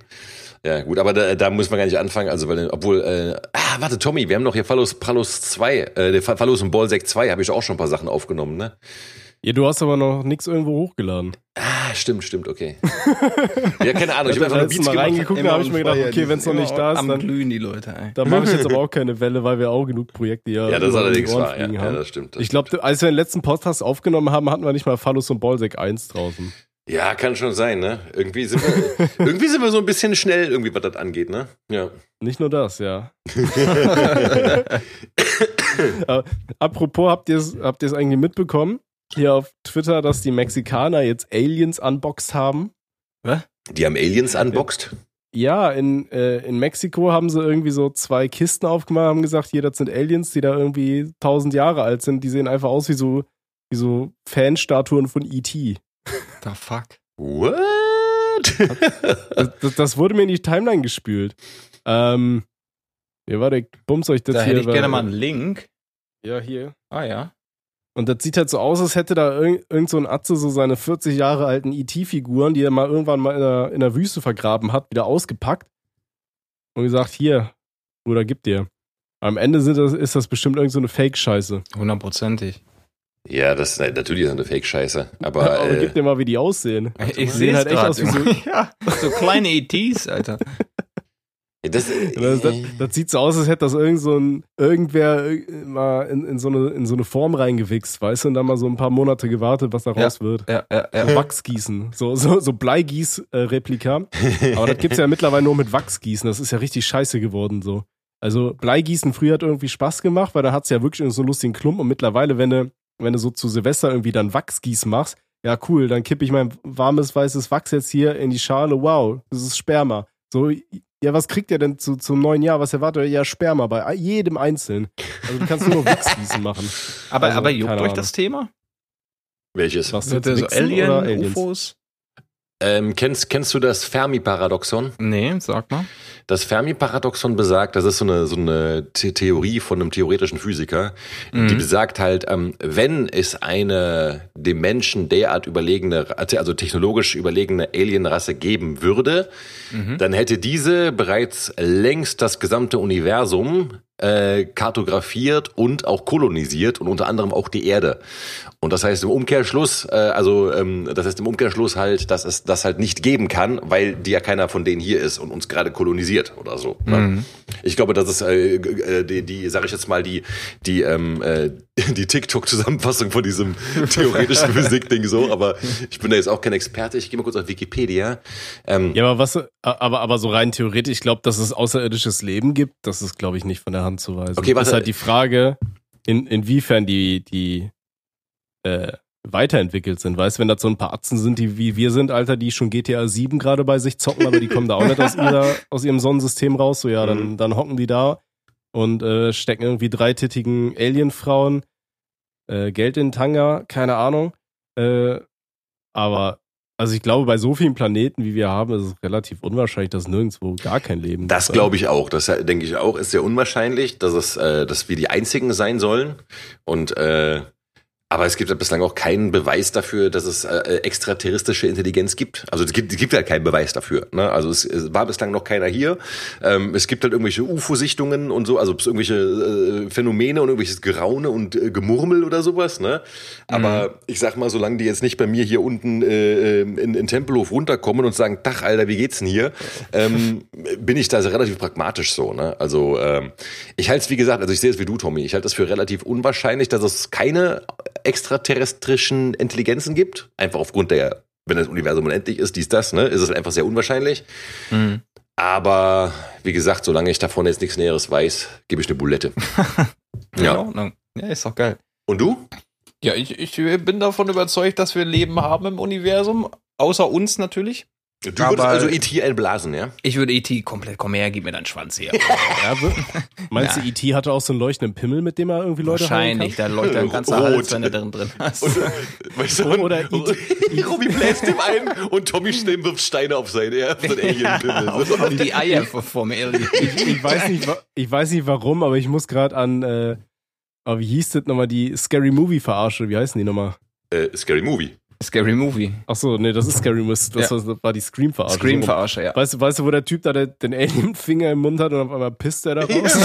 Ja. ja gut, aber da, da muss man gar nicht anfangen, also weil, obwohl, äh, ah, warte, Tommy, wir haben noch hier Fallos, Pralos 2, äh, Fallos und Ballsack 2, habe ich auch schon ein paar Sachen aufgenommen, ne? Ja, du hast aber noch nichts irgendwo hochgeladen. Ah, stimmt, stimmt, okay. ja, keine Ahnung, ich habe einfach nur Beats mal reingeguckt, da habe ich mir gedacht, okay, wenn es noch nicht da ist, dann glühen die Leute. Ey. Dann mache ich jetzt aber auch keine Welle, weil wir auch genug Projekte ja Ja, das ist allerdings wahr, ja, ja, das stimmt. Das ich glaube, als wir den letzten Podcast aufgenommen haben, hatten wir nicht mal Phallus und Ballsack 1 draußen. Ja, kann schon sein, ne? Irgendwie sind wir, irgendwie sind wir so ein bisschen schnell, irgendwie, was das angeht, ne? Ja. Nicht nur das, ja. apropos, habt ihr es habt eigentlich mitbekommen? Hier auf Twitter, dass die Mexikaner jetzt Aliens unboxed haben. Was? Die haben Aliens unboxed? Ja, in, äh, in Mexiko haben sie irgendwie so zwei Kisten aufgemacht, haben gesagt, hier, das sind Aliens, die da irgendwie tausend Jahre alt sind. Die sehen einfach aus wie so, wie so Fanstatuen von E.T. The fuck? What? das, das, das, wurde mir in die Timeline gespült. Ähm, ja, warte, ich bums euch das da hier. Da hätte ich gerne mal einen Link. Ja, hier. Ah, ja. Und das sieht halt so aus, als hätte da irgend, irgend so ein Atze so seine 40 Jahre alten IT-Figuren, die er mal irgendwann mal in der, in der Wüste vergraben hat, wieder ausgepackt und gesagt, hier, Bruder, gib dir. Am Ende sind das, ist das bestimmt irgend so eine Fake-Scheiße. Hundertprozentig. Ja, das ist natürlich ist eine Fake-Scheiße. Aber, ja, aber äh, gib dir mal, wie die aussehen. Ich sehe halt echt aus wie so, ja, so kleine ETs, Alter. Das, das, das, das, sieht so aus, als hätte das irgend so ein, irgendwer mal in, in, so eine, in so eine Form reingewichst, weißt du, und dann mal so ein paar Monate gewartet, was da ja, raus wird. Ja, ja, ja. Wachsgießen. So, so, so Bleigieß-Replika. Aber das gibt's ja mittlerweile nur mit Wachsgießen. Das ist ja richtig scheiße geworden, so. Also Bleigießen früher hat irgendwie Spaß gemacht, weil da hat's ja wirklich so einen lustigen Klump und mittlerweile, wenn du, wenn du so zu Silvester irgendwie dann Wachsgieß machst, ja cool, dann kippe ich mein warmes weißes Wachs jetzt hier in die Schale, wow, das ist Sperma. So, ja, was kriegt ihr denn zu, zum neuen Jahr? Was erwartet ihr? Ja, Sperma bei jedem Einzelnen. Also du kannst nur Wichsgießen machen. Aber, also, aber juckt euch das Thema? Welches? Was so Alien, UFOs? Ähm, kennst, kennst du das Fermi-Paradoxon? Nee, sag mal. Das Fermi-Paradoxon besagt, das ist so eine, so eine Theorie von einem theoretischen Physiker, mhm. die besagt halt, ähm, wenn es eine dem Menschen derart überlegene, also technologisch überlegene Alienrasse geben würde, mhm. dann hätte diese bereits längst das gesamte Universum äh, kartografiert und auch kolonisiert und unter anderem auch die Erde. Und das heißt im Umkehrschluss, äh, also ähm, das heißt im Umkehrschluss halt, dass es das halt nicht geben kann, weil die ja keiner von denen hier ist und uns gerade kolonisiert oder so. Ne? Mhm. Ich glaube, das ist äh, äh, die, die sage ich jetzt mal die die ähm, äh, die TikTok-Zusammenfassung von diesem theoretischen Physik-Ding so. Aber ich bin da jetzt auch kein Experte. Ich gehe mal kurz auf Wikipedia. Ähm, ja, aber was? Aber aber so rein theoretisch, ich glaube, dass es außerirdisches Leben gibt, das ist glaube ich nicht von der Hand zu weisen. Okay, was ist halt die Frage, in, inwiefern die die äh, weiterentwickelt sind. Weißt, wenn das so ein paar Atzen sind, die wie wir sind, Alter, die schon GTA 7 gerade bei sich zocken, aber die kommen da auch nicht aus, ihrer, aus ihrem Sonnensystem raus, so ja, dann, mhm. dann hocken die da und äh, stecken irgendwie dreitittigen Alienfrauen äh, Geld in den Tanga, keine Ahnung. Äh, aber also ich glaube, bei so vielen Planeten, wie wir haben, ist es relativ unwahrscheinlich, dass nirgendwo gar kein Leben ist. Das glaube ich auch. Das denke ich auch, ist sehr unwahrscheinlich, dass es, äh, dass wir die einzigen sein sollen. Und äh, aber es gibt ja bislang auch keinen Beweis dafür, dass es äh, extraterrestrische Intelligenz gibt. Also es gibt, es gibt halt keinen Beweis dafür. Ne? Also es, es war bislang noch keiner hier. Ähm, es gibt halt irgendwelche UFO-Sichtungen und so, also irgendwelche äh, Phänomene und irgendwelches Geraune und äh, Gemurmel oder sowas. Ne? Aber mhm. ich sag mal, solange die jetzt nicht bei mir hier unten äh, in, in Tempelhof runterkommen und sagen, Dach, Alter, wie geht's denn hier? Ähm, bin ich da relativ pragmatisch so. Ne? Also ähm, ich halte es, wie gesagt, also ich sehe es wie du, Tommy. Ich halte es für relativ unwahrscheinlich, dass es keine extraterrestrischen Intelligenzen gibt. Einfach aufgrund der, wenn das Universum unendlich ist, dies, das, ne, ist es einfach sehr unwahrscheinlich. Mhm. Aber wie gesagt, solange ich davon jetzt nichts Näheres weiß, gebe ich eine Bulette. ja. ja, ist doch geil. Und du? Ja, ich, ich bin davon überzeugt, dass wir Leben haben im Universum, außer uns natürlich. Du würdest also E.T. einblasen, ja? Ich würde E.T. komplett, komm her, gib mir deinen Schwanz her. ja, meinst ja. du, E.T. hatte auch so einen leuchtenden Pimmel, mit dem er irgendwie Leute Wahrscheinlich, da leuchtet ein ganzer Rot. Hals, wenn er drin drin hast. Und, weißt du, oder E.T. Robbie bläst ihm ein und Tommy Stem wirft Steine auf seinen, ja, auf seinen Alien-Pimmel. auf, auf die Eier vom Alien. Ich, ich, weiß nicht, ich weiß nicht warum, aber ich muss gerade an, äh, oh, wie hieß das nochmal, die Scary Movie-Verarsche, wie heißen die nochmal? Äh, Scary Movie. Scary Movie. Ach so, nee, das ist Scary Movie. Das, ja. war die Scream-Verarsche. Scream-Verarsche, ja. Weißt du, weißt du, wo der Typ da den Alien-Finger im Mund hat und auf einmal pisst er da raus?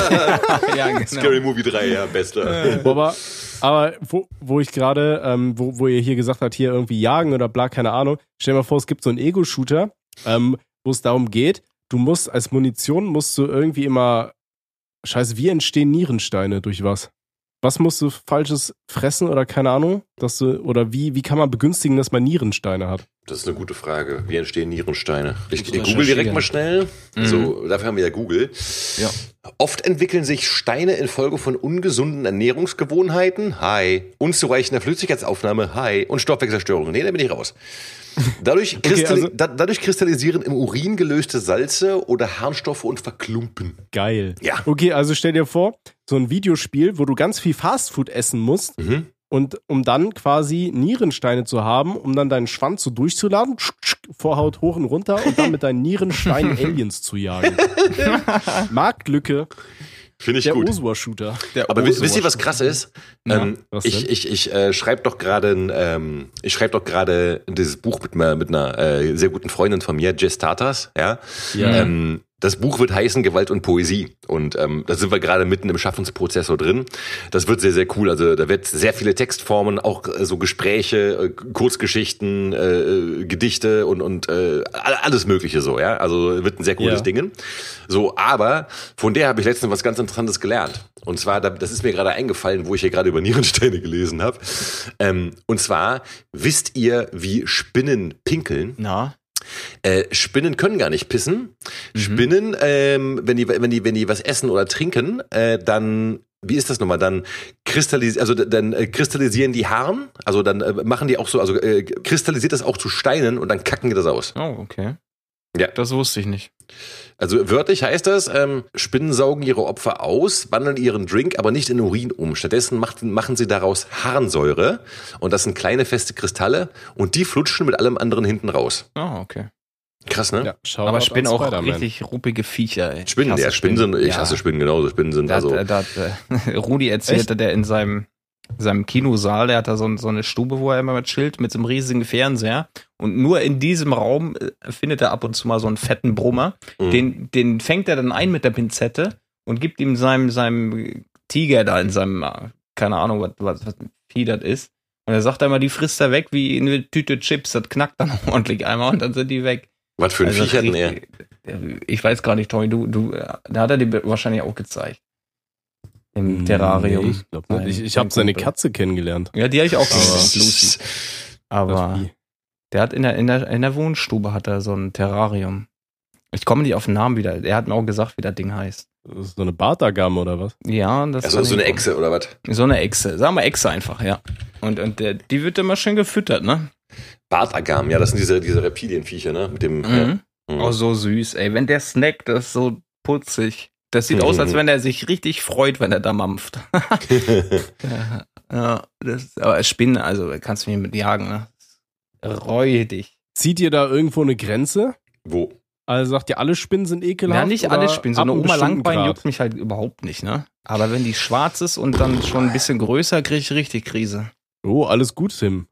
ja, genau. Scary Movie 3, ja, bester. aber, aber wo, wo ich gerade, ähm, wo, wo ihr hier gesagt habt, hier irgendwie jagen oder bla, keine Ahnung. Stell dir mal vor, es gibt so einen Ego-Shooter, ähm, wo es darum geht, du musst als Munition musst du irgendwie immer Scheiße, wie entstehen Nierensteine durch was? Was musst du falsches fressen oder keine Ahnung, dass du oder wie wie kann man begünstigen, dass man Nierensteine hat? Das ist eine gute Frage. Wie entstehen Nierensteine? Ich, ich google direkt mal schnell. Mhm. So, dafür haben wir ja Google. Ja. Oft entwickeln sich Steine infolge von ungesunden Ernährungsgewohnheiten, hi, unzureichender Flüssigkeitsaufnahme, hi, und Stoffwechselstörungen. Nee, da bin ich raus. Dadurch, okay, also da, dadurch kristallisieren im Urin gelöste Salze oder Harnstoffe und verklumpen. Geil. Ja. Okay, also stell dir vor, so ein Videospiel, wo du ganz viel Fastfood essen musst. Mhm. Und um dann quasi Nierensteine zu haben, um dann deinen Schwanz so durchzuladen, Vorhaut hoch und runter und dann mit deinen Nierensteinen Aliens zu jagen. Marktlücke. Finde ich der gut. Osua-Shooter. Aber wisst ihr, was krass ist? Ja, ähm, ich ich, ich äh, schreibe doch gerade ähm, ich schreibe doch gerade dieses Buch mit, mit einer äh, sehr guten Freundin von mir, Jess Tatas, ja. ja. Ähm, das Buch wird heißen Gewalt und Poesie. Und ähm, da sind wir gerade mitten im Schaffensprozess so drin. Das wird sehr, sehr cool. Also da wird sehr viele Textformen, auch äh, so Gespräche, äh, Kurzgeschichten, äh, äh, Gedichte und, und äh, alles Mögliche so, ja. Also wird ein sehr cooles ja. Ding. So, aber von der habe ich letztens was ganz Interessantes gelernt. Und zwar, das ist mir gerade eingefallen, wo ich hier gerade über Nierensteine gelesen habe. Ähm, und zwar, wisst ihr, wie Spinnen pinkeln? Na. Äh, Spinnen können gar nicht pissen. Mhm. Spinnen, ähm, wenn die, wenn die, wenn die was essen oder trinken, äh, dann wie ist das nochmal? Dann kristallisieren, also dann äh, kristallisieren die Haaren, also dann äh, machen die auch so, also äh, kristallisiert das auch zu Steinen und dann kacken die das aus. Oh, okay. Ja. Das wusste ich nicht. Also wörtlich heißt das, ähm, Spinnen saugen ihre Opfer aus, wandeln ihren Drink aber nicht in Urin um. Stattdessen macht, machen sie daraus Harnsäure und das sind kleine feste Kristalle und die flutschen mit allem anderen hinten raus. Oh, okay. Krass, ne? Ja, aber Spinnen auch richtig ruppige Viecher. Ey. Spinnen, ja, Spinnen sind, ich ja. hasse Spinnen genauso. Spinnen sind da, also. Da, da, da, Rudi erzählte, Echt? der in seinem seinem Kinosaal, der hat da so, so eine Stube, wo er immer mit chillt, mit so einem riesigen Fernseher. Und nur in diesem Raum äh, findet er ab und zu mal so einen fetten Brummer. Mhm. Den, den fängt er dann ein mit der Pinzette und gibt ihm seinem, seinem Tiger da in seinem, keine Ahnung, was, was, was Vieh das ist. Und er sagt einmal, die frisst er weg wie eine Tüte Chips. Das knackt dann ordentlich einmal und dann sind die weg. Was für ein also Viech hat er? Ich weiß gar nicht, Tommy, du, du, da hat er die wahrscheinlich auch gezeigt. Im Terrarium. Nee, ich glaube nicht. Ich, ich habe seine Katze kennengelernt. Ja, die habe ich auch kennengelernt, Lucy. Aber der hat in der, in der, in der Wohnstube hat er so ein Terrarium. Ich komme nicht auf den Namen wieder. Er hat mir auch gesagt, wie das Ding heißt. Das ist so eine Bartagam oder was? Ja, das also ist so eine Echse oder was? So eine Echse. Sagen wir Echse einfach, ja. Und, und der, die wird immer schön gefüttert, ne? Bartagam, ja, das sind diese, diese Reptilienviecher, ne? Mit dem. Mhm. Ja. Mhm. Oh, so süß, ey. Wenn der snackt, das ist so putzig. Das sieht aus, als wenn er sich richtig freut, wenn er da mampft. ja, ja, das, aber Spinnen, also kannst du mich mit jagen, ne? Reue dich. Zieht ihr da irgendwo eine Grenze? Wo? Also sagt ihr, alle Spinnen sind ekelhaft? Ja, nicht alle Spinnen. So eine Oma Langbein Grad. juckt mich halt überhaupt nicht, ne? Aber wenn die schwarz ist und dann schon ein bisschen größer, kriege ich richtig Krise. Oh, alles gut, Tim.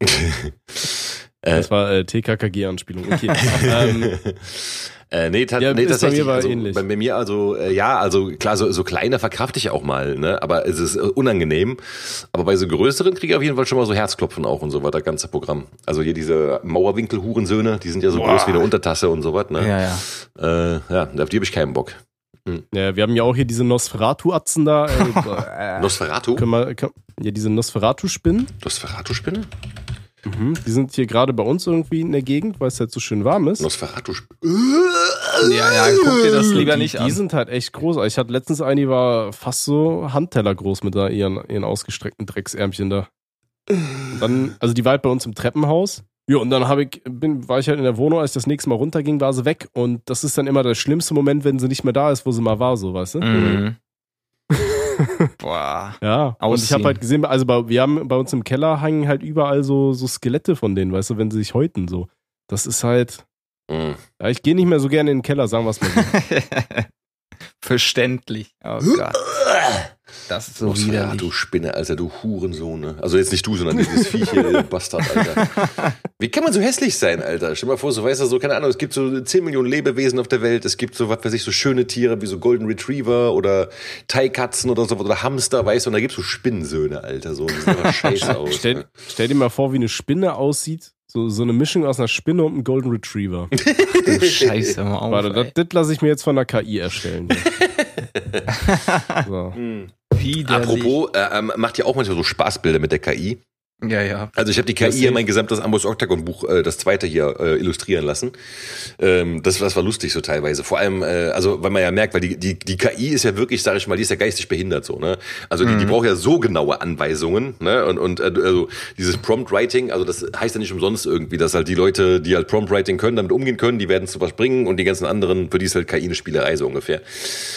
das war äh, TKKG-Anspielung. Okay. ähm, äh, nee, ta ja, nee tatsächlich. Bei mir, also, ähnlich. bei mir also, äh, ja, also klar, so, so kleine verkrafte ich auch mal, ne? Aber es ist äh, unangenehm. Aber bei so größeren kriege ich auf jeden Fall schon mal so Herzklopfen auch und so weiter, ganze Programm. Also hier diese Mauerwinkel-Hurensöhne, die sind ja so Boah. groß wie eine Untertasse und so was, ne? Ja, ja. Äh, ja, auf die habe ich keinen Bock. Hm. Ja, wir haben ja auch hier diese Nosferatu-Atzen da. Äh, Nosferatu? Können wir, können, ja, diese Nosferatu-Spinnen. Nosferatu-Spinne? Mhm. Die sind hier gerade bei uns irgendwie in der Gegend, weil es halt so schön warm ist. Nosferatu. Ja, ja, guck dir das lieber nicht die, an. Die sind halt echt groß. Ich hatte letztens eine, die war fast so Handteller groß mit da ihren, ihren ausgestreckten Drecksärmchen da. Und dann, also die war halt bei uns im Treppenhaus. Ja, und dann ich, bin, war ich halt in der Wohnung, als ich das nächste Mal runterging, war sie weg. Und das ist dann immer der schlimmste Moment, wenn sie nicht mehr da ist, wo sie mal war, so, weißt du? Mhm. Boah. Ja, Ausziehen. und ich habe halt gesehen, also bei, wir haben bei uns im Keller hängen halt überall so, so Skelette von denen, weißt du, wenn sie sich häuten so. Das ist halt. Mhm. Ja, ich gehe nicht mehr so gerne in den Keller, sagen wir es mal so. Verständlich. Oh Gott. Das ist so widerlich. Ja, du Spinne, Alter, du Hurensohn. Ne? Also jetzt nicht du, sondern dieses Viech hier, Bastard, Alter. Wie kann man so hässlich sein, Alter? Stell mal vor, so weißt du, so, keine Ahnung, es gibt so 10 Millionen Lebewesen auf der Welt, es gibt so, was weiß ich, so schöne Tiere wie so Golden Retriever oder Thai-Katzen oder so, oder Hamster, weißt du, und da gibt's so Spinnensöhne, Alter, so, die sehen aber scheiße aus. Stell, ne? stell dir mal vor, wie eine Spinne aussieht, so, so eine Mischung aus einer Spinne und einem Golden Retriever. du Scheiße, mal auf, Warte, das, das lasse ich mir jetzt von der KI erstellen. so. Hm. Apropos, äh, ähm, macht ihr auch manchmal so Spaßbilder mit der KI? Ja, ja. Also ich habe die KI hier mein gesamtes Ambos Octagon Buch, äh, das zweite hier, äh, illustrieren lassen. Ähm, das, das war lustig so teilweise. Vor allem, äh, also weil man ja merkt, weil die, die, die KI ist ja wirklich, sage ich mal, die ist ja geistig behindert so, ne? Also die, mhm. die braucht ja so genaue Anweisungen, ne? Und, und äh, also dieses Prompt Writing, also das heißt ja nicht umsonst irgendwie, dass halt die Leute, die halt Prompt Writing können, damit umgehen können, die werden zu was bringen und die ganzen anderen, für die ist halt KI eine Spielerei so ungefähr.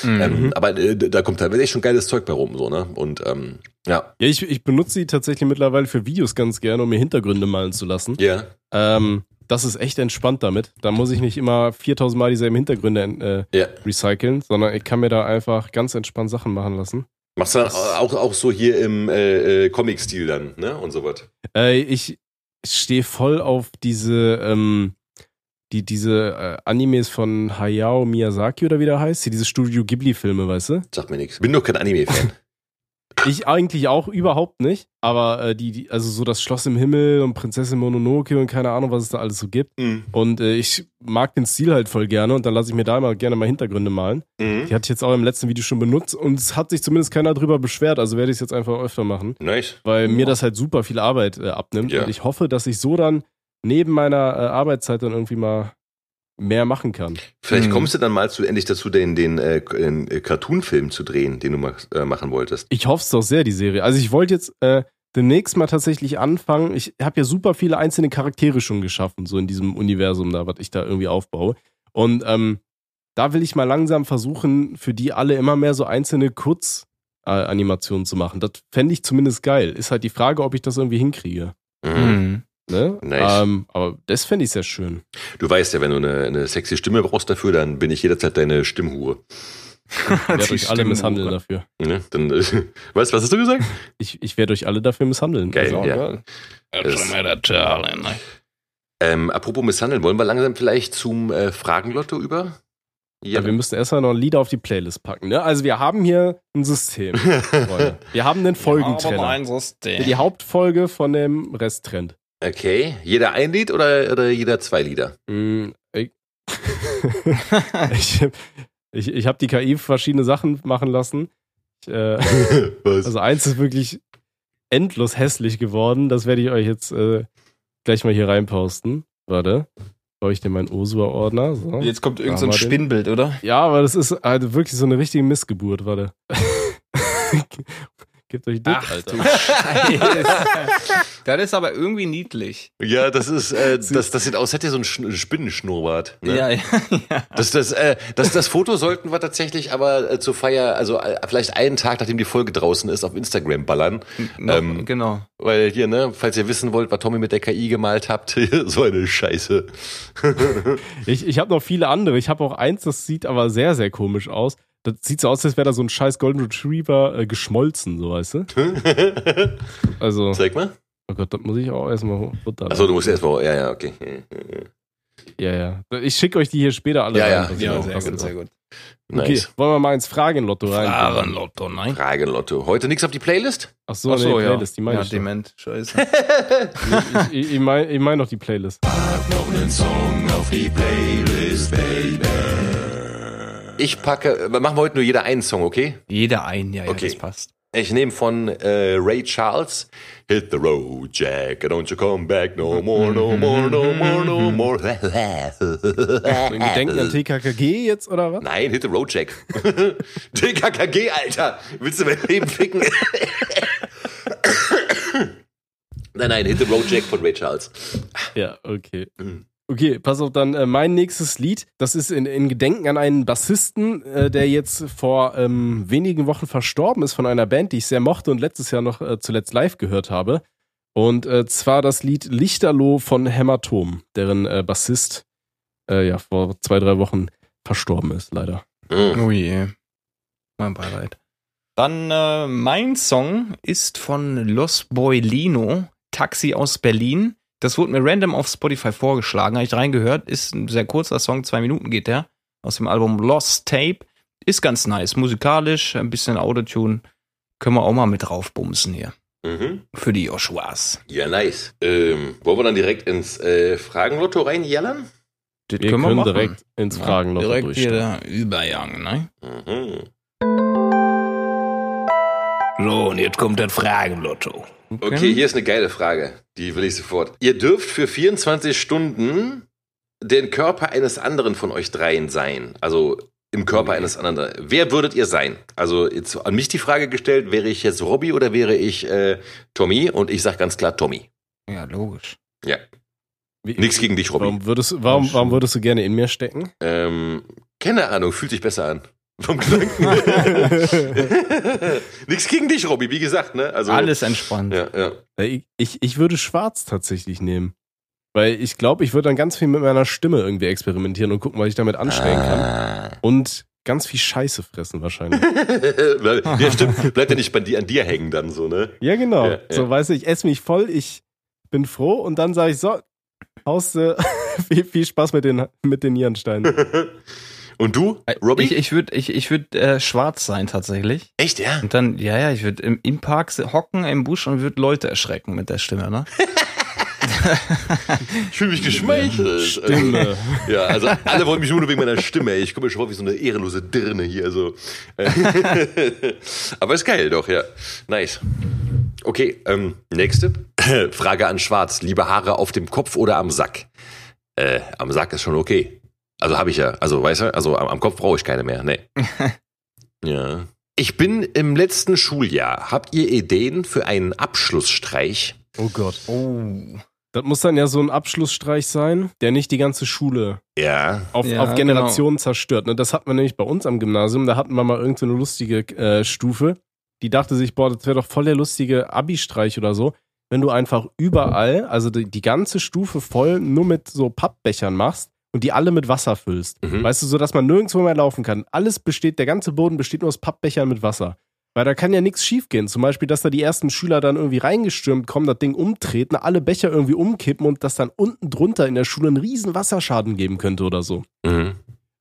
Mhm. Ähm, aber äh, da kommt teilweise echt schon geiles Zeug bei rum, so, ne? Und ähm, ja. Ja, ich, ich benutze sie tatsächlich mittlerweile für Videos ganz gerne, um mir Hintergründe malen zu lassen. Ja. Ähm, das ist echt entspannt damit. Da muss ich nicht immer 4000 Mal dieselben Hintergründe äh, ja. recyceln, sondern ich kann mir da einfach ganz entspannt Sachen machen lassen. Machst du dann auch, auch so hier im äh, äh, Comic-Stil dann, ne? Und so was? Äh, ich stehe voll auf diese, ähm, die, diese äh, Animes von Hayao Miyazaki oder wie der heißt, hier diese Studio Ghibli-Filme, weißt du? Sag mir nichts. Bin doch kein Anime-Fan. Ich eigentlich auch überhaupt nicht, aber äh, die, die, also so das Schloss im Himmel und Prinzessin Mononoke und keine Ahnung, was es da alles so gibt. Mhm. Und äh, ich mag den Stil halt voll gerne und dann lasse ich mir da immer gerne mal Hintergründe malen. Mhm. Die hatte ich jetzt auch im letzten Video schon benutzt und es hat sich zumindest keiner drüber beschwert, also werde ich es jetzt einfach öfter machen. Nice. Weil mir das halt super viel Arbeit äh, abnimmt ja. und ich hoffe, dass ich so dann neben meiner äh, Arbeitszeit dann irgendwie mal mehr machen kann. Vielleicht hm. kommst du dann mal zu, endlich dazu, den, den äh, äh, Cartoon-Film zu drehen, den du mal, äh, machen wolltest. Ich hoffe es doch sehr, die Serie. Also ich wollte jetzt äh, demnächst mal tatsächlich anfangen. Ich habe ja super viele einzelne Charaktere schon geschaffen, so in diesem Universum da, was ich da irgendwie aufbaue. Und ähm, da will ich mal langsam versuchen, für die alle immer mehr so einzelne Kurzanimationen zu machen. Das fände ich zumindest geil. Ist halt die Frage, ob ich das irgendwie hinkriege. Mhm. Ne? Nice. Ähm, aber das fände ich sehr schön. Du weißt ja, wenn du eine, eine sexy Stimme brauchst dafür, dann bin ich jederzeit deine Stimmhure. Ich werde euch alle misshandeln dafür. Ne? Dann, äh, weißt was hast du gesagt? Ich, ich werde euch alle dafür misshandeln. Geil, also, ja. Ähm, apropos misshandeln, wollen wir langsam vielleicht zum äh, Fragenlotto über? Ja, wir müssen erstmal noch ein Lied auf die Playlist packen. Ne? Also wir haben hier ein System. wir haben einen Folgentrenner. Ja, die Hauptfolge von dem Rest trennt. Okay. Jeder ein Lied oder, oder jeder zwei Lieder? Mm, ich ich ich, ich habe die KI verschiedene Sachen machen lassen. Ich, äh, also eins ist wirklich endlos hässlich geworden. Das werde ich euch jetzt äh, gleich mal hier reinposten. Warte. Brauche ich dir meinen Osua-Ordner. So. Jetzt kommt irgendein so Spinnbild, oder? Ja, aber das ist halt wirklich so eine richtige Missgeburt, warte. Gebt euch das, Ach, Alter. das ist aber irgendwie niedlich. Ja, das ist, äh, das, das sieht aus, hätte so ein Spinnenschnurrbart. Ne? Ja, ja, ja. Das, das, äh, das, das Foto sollten wir tatsächlich aber äh, zur Feier, also äh, vielleicht einen Tag, nachdem die Folge draußen ist, auf Instagram ballern. No, ähm, genau. Weil hier, ne, falls ihr wissen wollt, was Tommy mit der KI gemalt habt, so eine Scheiße. ich ich habe noch viele andere. Ich habe auch eins, das sieht aber sehr, sehr komisch aus. Das sieht so aus, als wäre da so ein scheiß Golden Retriever äh, geschmolzen, so weißt du? also. Zeig mal. Oh Gott, das muss ich auch erstmal runter. Achso, du musst erstmal, ja, ja, okay. Ja, ja. Ich schicke euch die hier später alle ja, rein. Ja, ja, sehr gut, sehr gut. Nice. Okay, wollen wir mal ins Fragenlotto rein? Fragenlotto, nein. Fragenlotto. Heute nichts auf die Playlist? Ach so, Ach so nee, ja. Playlist, die meine ja, ich. dement, scheiße. ich ich, ich meine ich mein noch die Playlist. Pack noch einen Song auf die Playlist, Baby. Ich packe, machen wir heute nur jeder einen Song, okay? Jeder einen, ja, ja, okay. das passt. Ich nehme von äh, Ray Charles Hit the road, Jack, don't you come back no more, no more, no more, no more. Denken an TKKG jetzt oder was? Nein, Hit the road, Jack. TKKG, Alter. Willst du mein Leben ficken? nein, nein, Hit the road, Jack von Ray Charles. Ja, okay. Mhm. Okay, pass auf, dann äh, mein nächstes Lied. Das ist in, in Gedenken an einen Bassisten, äh, der jetzt vor ähm, wenigen Wochen verstorben ist von einer Band, die ich sehr mochte und letztes Jahr noch äh, zuletzt live gehört habe. Und äh, zwar das Lied Lichterloh von Hämatom, deren äh, Bassist äh, ja vor zwei, drei Wochen verstorben ist, leider. Mhm. Oh je. Mein Beileid. Dann äh, mein Song ist von Los Boilino, Taxi aus Berlin. Das wurde mir random auf Spotify vorgeschlagen, habe ich reingehört. Ist ein sehr kurzer Song, zwei Minuten geht der. Aus dem Album Lost Tape. Ist ganz nice. Musikalisch, ein bisschen Autotune. Können wir auch mal mit draufbumsen hier. Mhm. Für die Joshuas. Ja, nice. Ähm, wollen wir dann direkt ins äh, Fragenlotto reinjallern? Das wir können, wir machen. direkt ins Fragenlotto ja, Direkt hier der Übergang, ne? Mhm. So, und jetzt kommt das Fragenlotto. Okay. okay, hier ist eine geile Frage. Die will ich sofort. Ihr dürft für 24 Stunden den Körper eines anderen von euch dreien sein. Also im Körper okay. eines anderen. Wer würdet ihr sein? Also jetzt an mich die Frage gestellt, wäre ich jetzt Robby oder wäre ich äh, Tommy? Und ich sag ganz klar Tommy. Ja, logisch. Ja. Wie, Nichts gegen dich, Robby. Warum würdest, warum, warum würdest du gerne in mir stecken? Ähm, keine Ahnung, fühlt sich besser an. Vom Gedanken. Nichts gegen dich, Robby, wie gesagt, ne? Also, Alles entspannt. Ja, ja. Ich, ich, ich würde schwarz tatsächlich nehmen. Weil ich glaube, ich würde dann ganz viel mit meiner Stimme irgendwie experimentieren und gucken, was ich damit anstellen kann. Ah. Und ganz viel Scheiße fressen wahrscheinlich. ja, stimmt. Bleibt ja nicht bei dir, an dir hängen dann so, ne? Ja, genau. Ja, ja. So, weißt du, ich esse mich voll, ich bin froh und dann sage ich so, haust du viel, viel Spaß mit den, mit den Nierensteinen. Und du, äh, Robbie? Ich, ich würde ich, ich würd, äh, schwarz sein tatsächlich. Echt, ja? Und dann, ja, ja, ich würde im, im Park hocken, im Busch und würde Leute erschrecken mit der Stimme, ne? ich fühle mich geschmeichelt. Stimme. ja, also alle wollen mich nur wegen meiner Stimme. Ich komme mir schon vor wie so eine ehrenlose Dirne hier. Also. Aber ist geil doch, ja. Nice. Okay, ähm, nächste. Frage an Schwarz. Liebe Haare auf dem Kopf oder am Sack? Äh, am Sack ist schon okay. Also habe ich ja. Also, weißt du, also am, am Kopf brauche ich keine mehr. Nee. ja. Ich bin im letzten Schuljahr. Habt ihr Ideen für einen Abschlussstreich? Oh Gott. Oh. Das muss dann ja so ein Abschlussstreich sein, der nicht die ganze Schule ja. auf, ja, auf Generationen genau. zerstört. Ne, das hatten wir nämlich bei uns am Gymnasium. Da hatten wir mal irgendeine so lustige äh, Stufe. Die dachte sich, boah, das wäre doch voll der lustige Abi-Streich oder so, wenn du einfach überall, also die, die ganze Stufe voll nur mit so Pappbechern machst und die alle mit Wasser füllst. Mhm. Weißt du, so dass man nirgendwo mehr laufen kann. Alles besteht, der ganze Boden besteht nur aus Pappbechern mit Wasser. Weil da kann ja nichts schiefgehen. Zum Beispiel, dass da die ersten Schüler dann irgendwie reingestürmt kommen, das Ding umtreten, alle Becher irgendwie umkippen und dass dann unten drunter in der Schule einen riesen Wasserschaden geben könnte oder so. Mhm.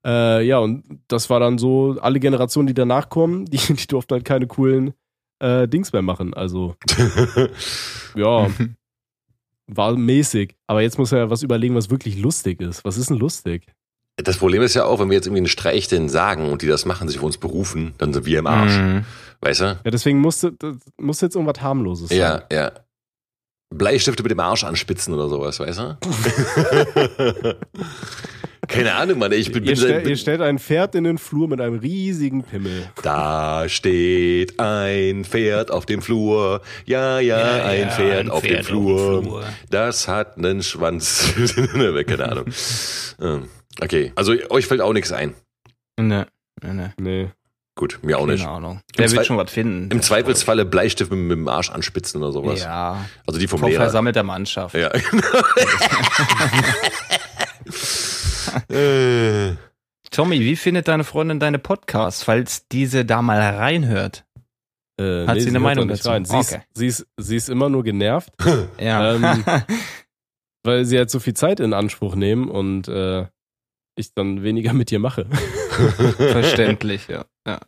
Äh, ja, und das war dann so, alle Generationen, die danach kommen, die, die durften halt keine coolen äh, Dings mehr machen. Also, ja, war mäßig. Aber jetzt muss er ja was überlegen, was wirklich lustig ist. Was ist denn lustig? Das Problem ist ja auch, wenn wir jetzt irgendwie einen Streich denn sagen und die das machen, sich auf uns berufen, dann sind wir im Arsch. Mhm. Weißt du? Ja, deswegen musste, musste jetzt irgendwas harmloses sein. Ja, ja. Bleistifte mit dem Arsch anspitzen oder sowas, weißt du? Keine Ahnung, Mann. Ich bin, ihr, stell, ihr stellt ein Pferd in den Flur mit einem riesigen Pimmel. Da steht ein Pferd auf dem Flur. Ja, ja, ja ein, ja, Pferd, ein auf, Pferd dem Flur. auf, dem Flur. Das hat einen Schwanz. Keine Ahnung. Ähm, okay, also euch fällt auch nichts ein. Ne, ne, ne. Nee. Gut, mir auch Keine nicht. Keine Ahnung. Der wird schon was finden. Im Zweifelsfalle Bleistift mit, mit, dem Arsch anspitzen oder sowas. Ja. Also die vom Vor Lehrer. versammelter Mannschaft. Ja, genau. Äh. Tommy, wie findet deine Freundin deine Podcasts, falls diese da mal reinhört? Äh, Hat nee, sie eine Meinung dazu? Rein. Sie, okay. ist, sie, ist, sie ist immer nur genervt. ja. Ähm, weil sie halt so viel Zeit in Anspruch nehmen und äh, ich dann weniger mit ihr mache. Verständlich, ja. Ja,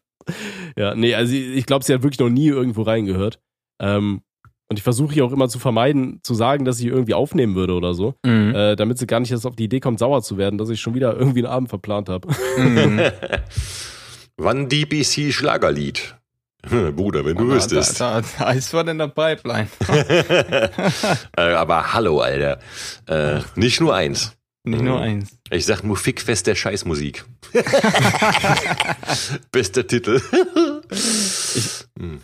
ja nee, also ich glaube, sie hat wirklich noch nie irgendwo reingehört. Ähm, und ich versuche hier auch immer zu vermeiden, zu sagen, dass ich irgendwie aufnehmen würde oder so, mhm. äh, damit sie gar nicht erst auf die Idee kommt, sauer zu werden, dass ich schon wieder irgendwie einen Abend verplant habe. Mhm. Wann DBC Schlagerlied? Bruder, wenn du Aber wüsstest. Da, da, da ist was in der Pipeline. äh, aber hallo, Alter. Äh, nicht nur eins. Nicht nur eins. Ich sag nur Fickfest der Scheißmusik. Bester Titel. ich, hm.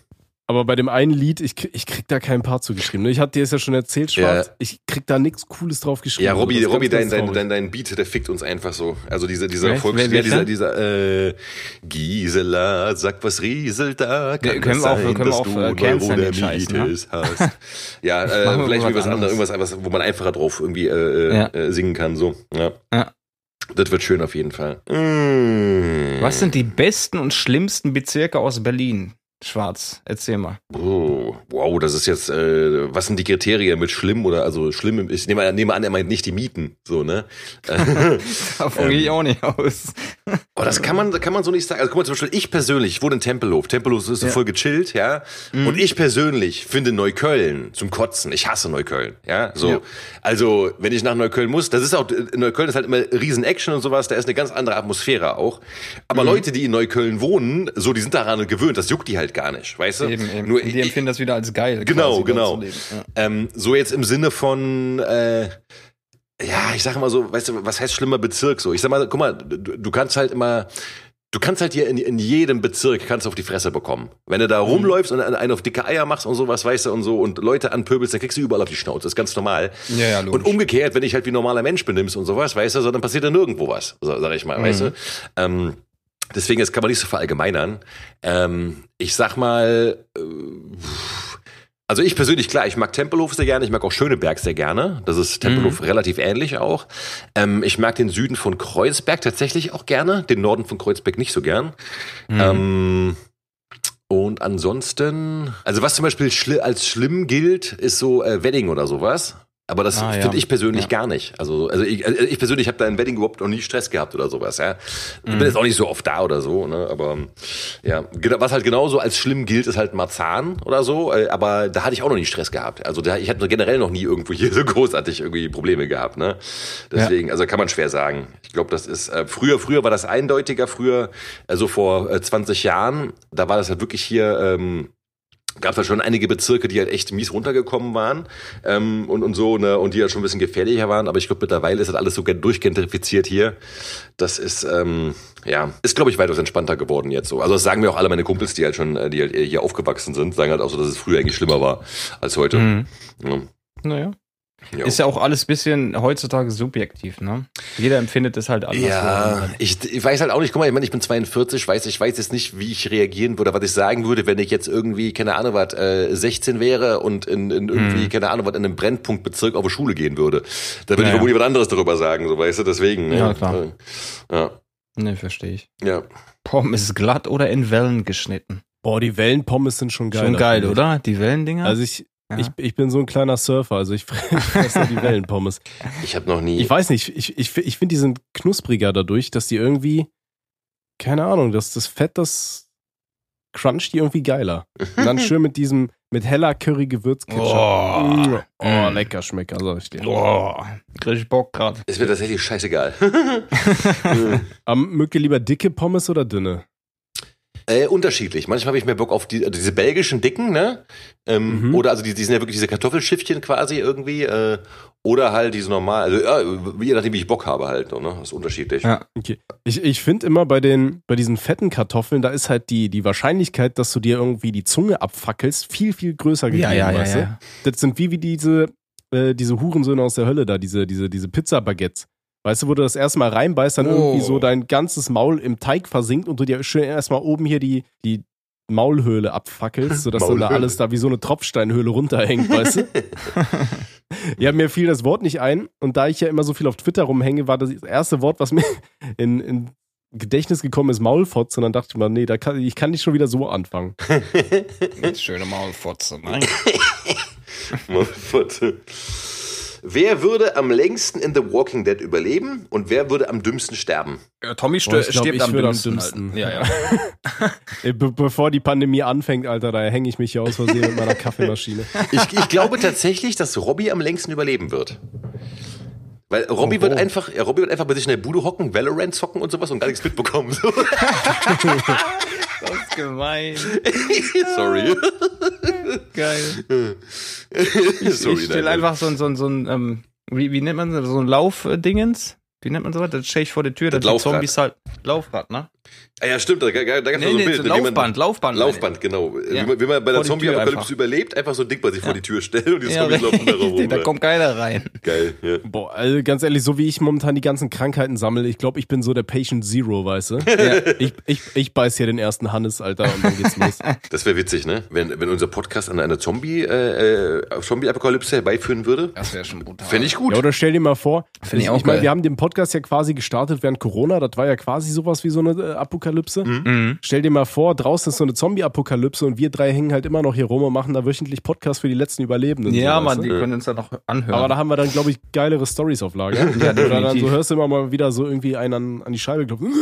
Aber bei dem einen Lied, ich, ich krieg da keinen Part zugeschrieben. Ich hatte dir es ja schon erzählt, Schwarz. Ja. Ich krieg da nichts Cooles drauf geschrieben. Ja, Robby, Robby dein, dein, dein, dein Beat, der fickt uns einfach so. Also dieser, dieser Erfolgs, ja, dieser, dieser, äh, Gisela, sag was rieselt da. Kann ja, können wir auch, sein, können wir auch äh, canceln Scheiß, ne? hast. Ja, äh, vielleicht wie was anderes, irgendwas, was, wo man einfacher drauf irgendwie äh, ja. äh, singen kann, so. Ja. ja. Das wird schön auf jeden Fall. Mm. Was sind die besten und schlimmsten Bezirke aus Berlin? Schwarz. Erzähl mal. Oh, wow, das ist jetzt, äh, was sind die Kriterien mit schlimm oder also schlimm? Ich nehme, nehme an, er meint nicht die Mieten, so, ne? Davon gehe ich auch nicht aus. oh, das kann man, kann man so nicht sagen. Also guck mal, zum Beispiel, ich persönlich, ich wohne in Tempelhof. Tempelhof ist so ja. voll gechillt, ja. Mhm. Und ich persönlich finde Neukölln zum Kotzen. Ich hasse Neukölln, ja. So. Ja. Also, wenn ich nach Neukölln muss, das ist auch, Neukölln ist halt immer riesen Action und sowas, da ist eine ganz andere Atmosphäre auch. Aber mhm. Leute, die in Neukölln wohnen, so, die sind daran gewöhnt, das juckt die halt gar nicht, weißt du? Eben, eben. Nur, die empfinden das wieder als geil. Genau, genau. Ja. Ähm, so jetzt im Sinne von, äh, ja, ich sag mal so, weißt du, was heißt schlimmer Bezirk so? Ich sag mal, guck mal, du, du kannst halt immer, du kannst halt hier in, in jedem Bezirk kannst du auf die Fresse bekommen. Wenn du da mhm. rumläufst und einen auf dicke Eier machst und sowas, weißt du, und so, und Leute anpöbelst, dann kriegst du überall auf die Schnauze. Das ist ganz normal. Ja, ja, logisch. Und umgekehrt, wenn ich halt wie normaler Mensch benimmst und sowas, weißt du, so, dann passiert da nirgendwo was, sag ich mal, mhm. weißt du. Ähm, Deswegen, das kann man nicht so verallgemeinern. Ähm, ich sag mal, äh, also ich persönlich, klar, ich mag Tempelhof sehr gerne, ich mag auch Schöneberg sehr gerne. Das ist Tempelhof mhm. relativ ähnlich auch. Ähm, ich mag den Süden von Kreuzberg tatsächlich auch gerne, den Norden von Kreuzberg nicht so gern. Mhm. Ähm, und ansonsten, also was zum Beispiel als schlimm gilt, ist so äh, Wedding oder sowas. Aber das ah, finde ja. ich persönlich ja. gar nicht. Also, also ich, also ich persönlich habe da im Wedding überhaupt noch nie Stress gehabt oder sowas. Ja, ich bin mhm. jetzt auch nicht so oft da oder so. Ne? Aber ja, was halt genauso als schlimm gilt, ist halt Marzahn oder so. Äh, aber da hatte ich auch noch nie Stress gehabt. Also da, ich hatte generell noch nie irgendwo hier so großartig irgendwie Probleme gehabt. Ne? Deswegen, ja. also kann man schwer sagen. Ich glaube, das ist äh, früher. Früher war das eindeutiger. Früher, also vor äh, 20 Jahren, da war das halt wirklich hier. Ähm, gab es halt schon einige Bezirke, die halt echt mies runtergekommen waren ähm, und, und so, ne, und die halt schon ein bisschen gefährlicher waren. Aber ich glaube, mittlerweile ist halt alles so durchgentrifiziert hier. Das ist, ähm, ja, ist, glaube ich, weitaus entspannter geworden jetzt so. Also das sagen mir auch alle meine Kumpels, die halt schon, äh, die halt hier aufgewachsen sind, sagen halt auch so, dass es früher eigentlich schlimmer war als heute. Mhm. Ja. Naja. Jo. Ist ja auch alles bisschen heutzutage subjektiv, ne? Jeder empfindet es halt anders. Ja, ich, ich weiß halt auch nicht, guck mal, ich meine, ich bin 42, weiß, ich weiß jetzt nicht, wie ich reagieren würde, was ich sagen würde, wenn ich jetzt irgendwie, keine Ahnung was, äh, 16 wäre und in, in irgendwie, hm. keine Ahnung was, in einem Brennpunktbezirk auf die Schule gehen würde. Da würde ja, ich vermutlich ja. was anderes darüber sagen, so weißt du, deswegen. Ja, ne? klar. Ja. Ne, verstehe ich. Ja. Pommes glatt oder in Wellen geschnitten? Boah, die Wellenpommes sind schon geil. Schon geil, oder? Die Wellendinger? Also ich, Ja. Ich, ich bin so ein kleiner Surfer, also ich fresse die Wellenpommes. Ich habe noch nie. Ich weiß nicht, ich, ich, ich finde, die sind knuspriger dadurch, dass die irgendwie, keine Ahnung, dass das Fett, das cruncht die irgendwie geiler. Und dann schön mit diesem, mit heller Curry-Gewürzketchup. Oh, oh lecker Schmecker, sag ich dir. Oh, krieg ich Bock grad. Ist mir tatsächlich scheißegal. um, mögt ihr lieber dicke Pommes oder dünne? Äh, unterschiedlich. Manchmal habe ich mehr Bock auf die, also diese belgischen dicken, ne? Ähm, mhm. Oder also die, die sind ja wirklich diese Kartoffelschiffchen quasi irgendwie. Äh, oder halt diese normal, also ja, je nachdem, wie ich Bock habe halt, ne? Das ist unterschiedlich. Ja, okay. Ich, ich finde immer bei den, bei diesen fetten Kartoffeln, da ist halt die, die Wahrscheinlichkeit, dass du dir irgendwie die Zunge abfackelst, viel, viel größer gegeben, ja, ja, ja, weißt ja. Das sind wie, wie diese, äh, diese Hurensöhne aus der Hölle da, diese, diese, diese Pizza-Baguettes. Weißt du, wo du das erstmal reinbeißt, dann oh. irgendwie so dein ganzes Maul im Teig versinkt und du dir schön erstmal oben hier die, die Maulhöhle abfackelst, sodass dann da alles da wie so eine Tropfsteinhöhle runterhängt, weißt du? ja, mir fiel das Wort nicht ein und da ich ja immer so viel auf Twitter rumhänge, war das erste Wort, was mir in, in Gedächtnis gekommen ist, Maulfotze und dann dachte ich mir, nee, da kann, ich kann nicht schon wieder so anfangen. Schöne Maulfotze, nein. Maulfotze. Wer würde am längsten in The Walking Dead überleben und wer würde am dümmsten sterben? Ja, Tommy Boah, glaub, stirbt am dümmsten. am dümmsten. Ja, ja. Be bevor die Pandemie anfängt, Alter, da hänge ich mich hier aus Versehen mit meiner Kaffeemaschine. Ich, ich glaube tatsächlich, dass Robbie am längsten überleben wird. Weil Robbie oh, wird einfach, ja, Robbie wird einfach bei sich in der Bude hocken, Valorant zocken und sowas und gar nichts mitbekommen. So. das ist gemein. Sorry. Geil. Ich, Sorry, ich stelle einfach so, so, so ein, ähm, wie, wie nennt man das, so ein Laufdingens? Wie nennt man sowas? Das stelle ich vor der Tür, das, das Zombies halt. Laufrad, ne? Ah ja, stimmt, da, da, da gab es nee, so ein Bild. So Laufband, Laufband. Laufband, genau. Ja. Wie, man, bei der Zombie-Apokalypse überlebt, einfach so ein Ding bei sich ja. vor die Tür stellen und die Zombies ja, laufen da rum. da kommt keiner rein. Geil, ja. Boah, also ganz ehrlich, so wie ich momentan die ganzen Krankheiten sammle, ich glaube, ich bin so der Patient Zero, weißt du? ja. ich, ich, ich beiß hier den ersten Hannes, Alter, und dann geht's los. Das wäre witzig, ne? Wenn, wenn unser Podcast an einer Zombie, äh, äh Zombie-Apokalypse herbeiführen würde. Das wäre schon brutal. Fände ich gut. Ja, oder stell dir mal vor, Finde ich, auch ich meine, wir haben den Podcast ja quasi gestartet während Corona, das war ja quasi sowas wie so eine äh, Apokalypse. Mhm. mhm. Mhm. Stell dir mal vor, draußen ist so eine Zombie-Apokalypse und wir drei hängen halt immer noch hier rum und machen da wöchentlich Podcasts für die letzten Überlebenden. Ja, so, Mann, die können uns da noch anhören. Aber da haben wir dann, glaube ich, geilere Stories auf Lager. ja, Oder dann so hörst du immer mal wieder so irgendwie einen an, an die Scheibe klopfen.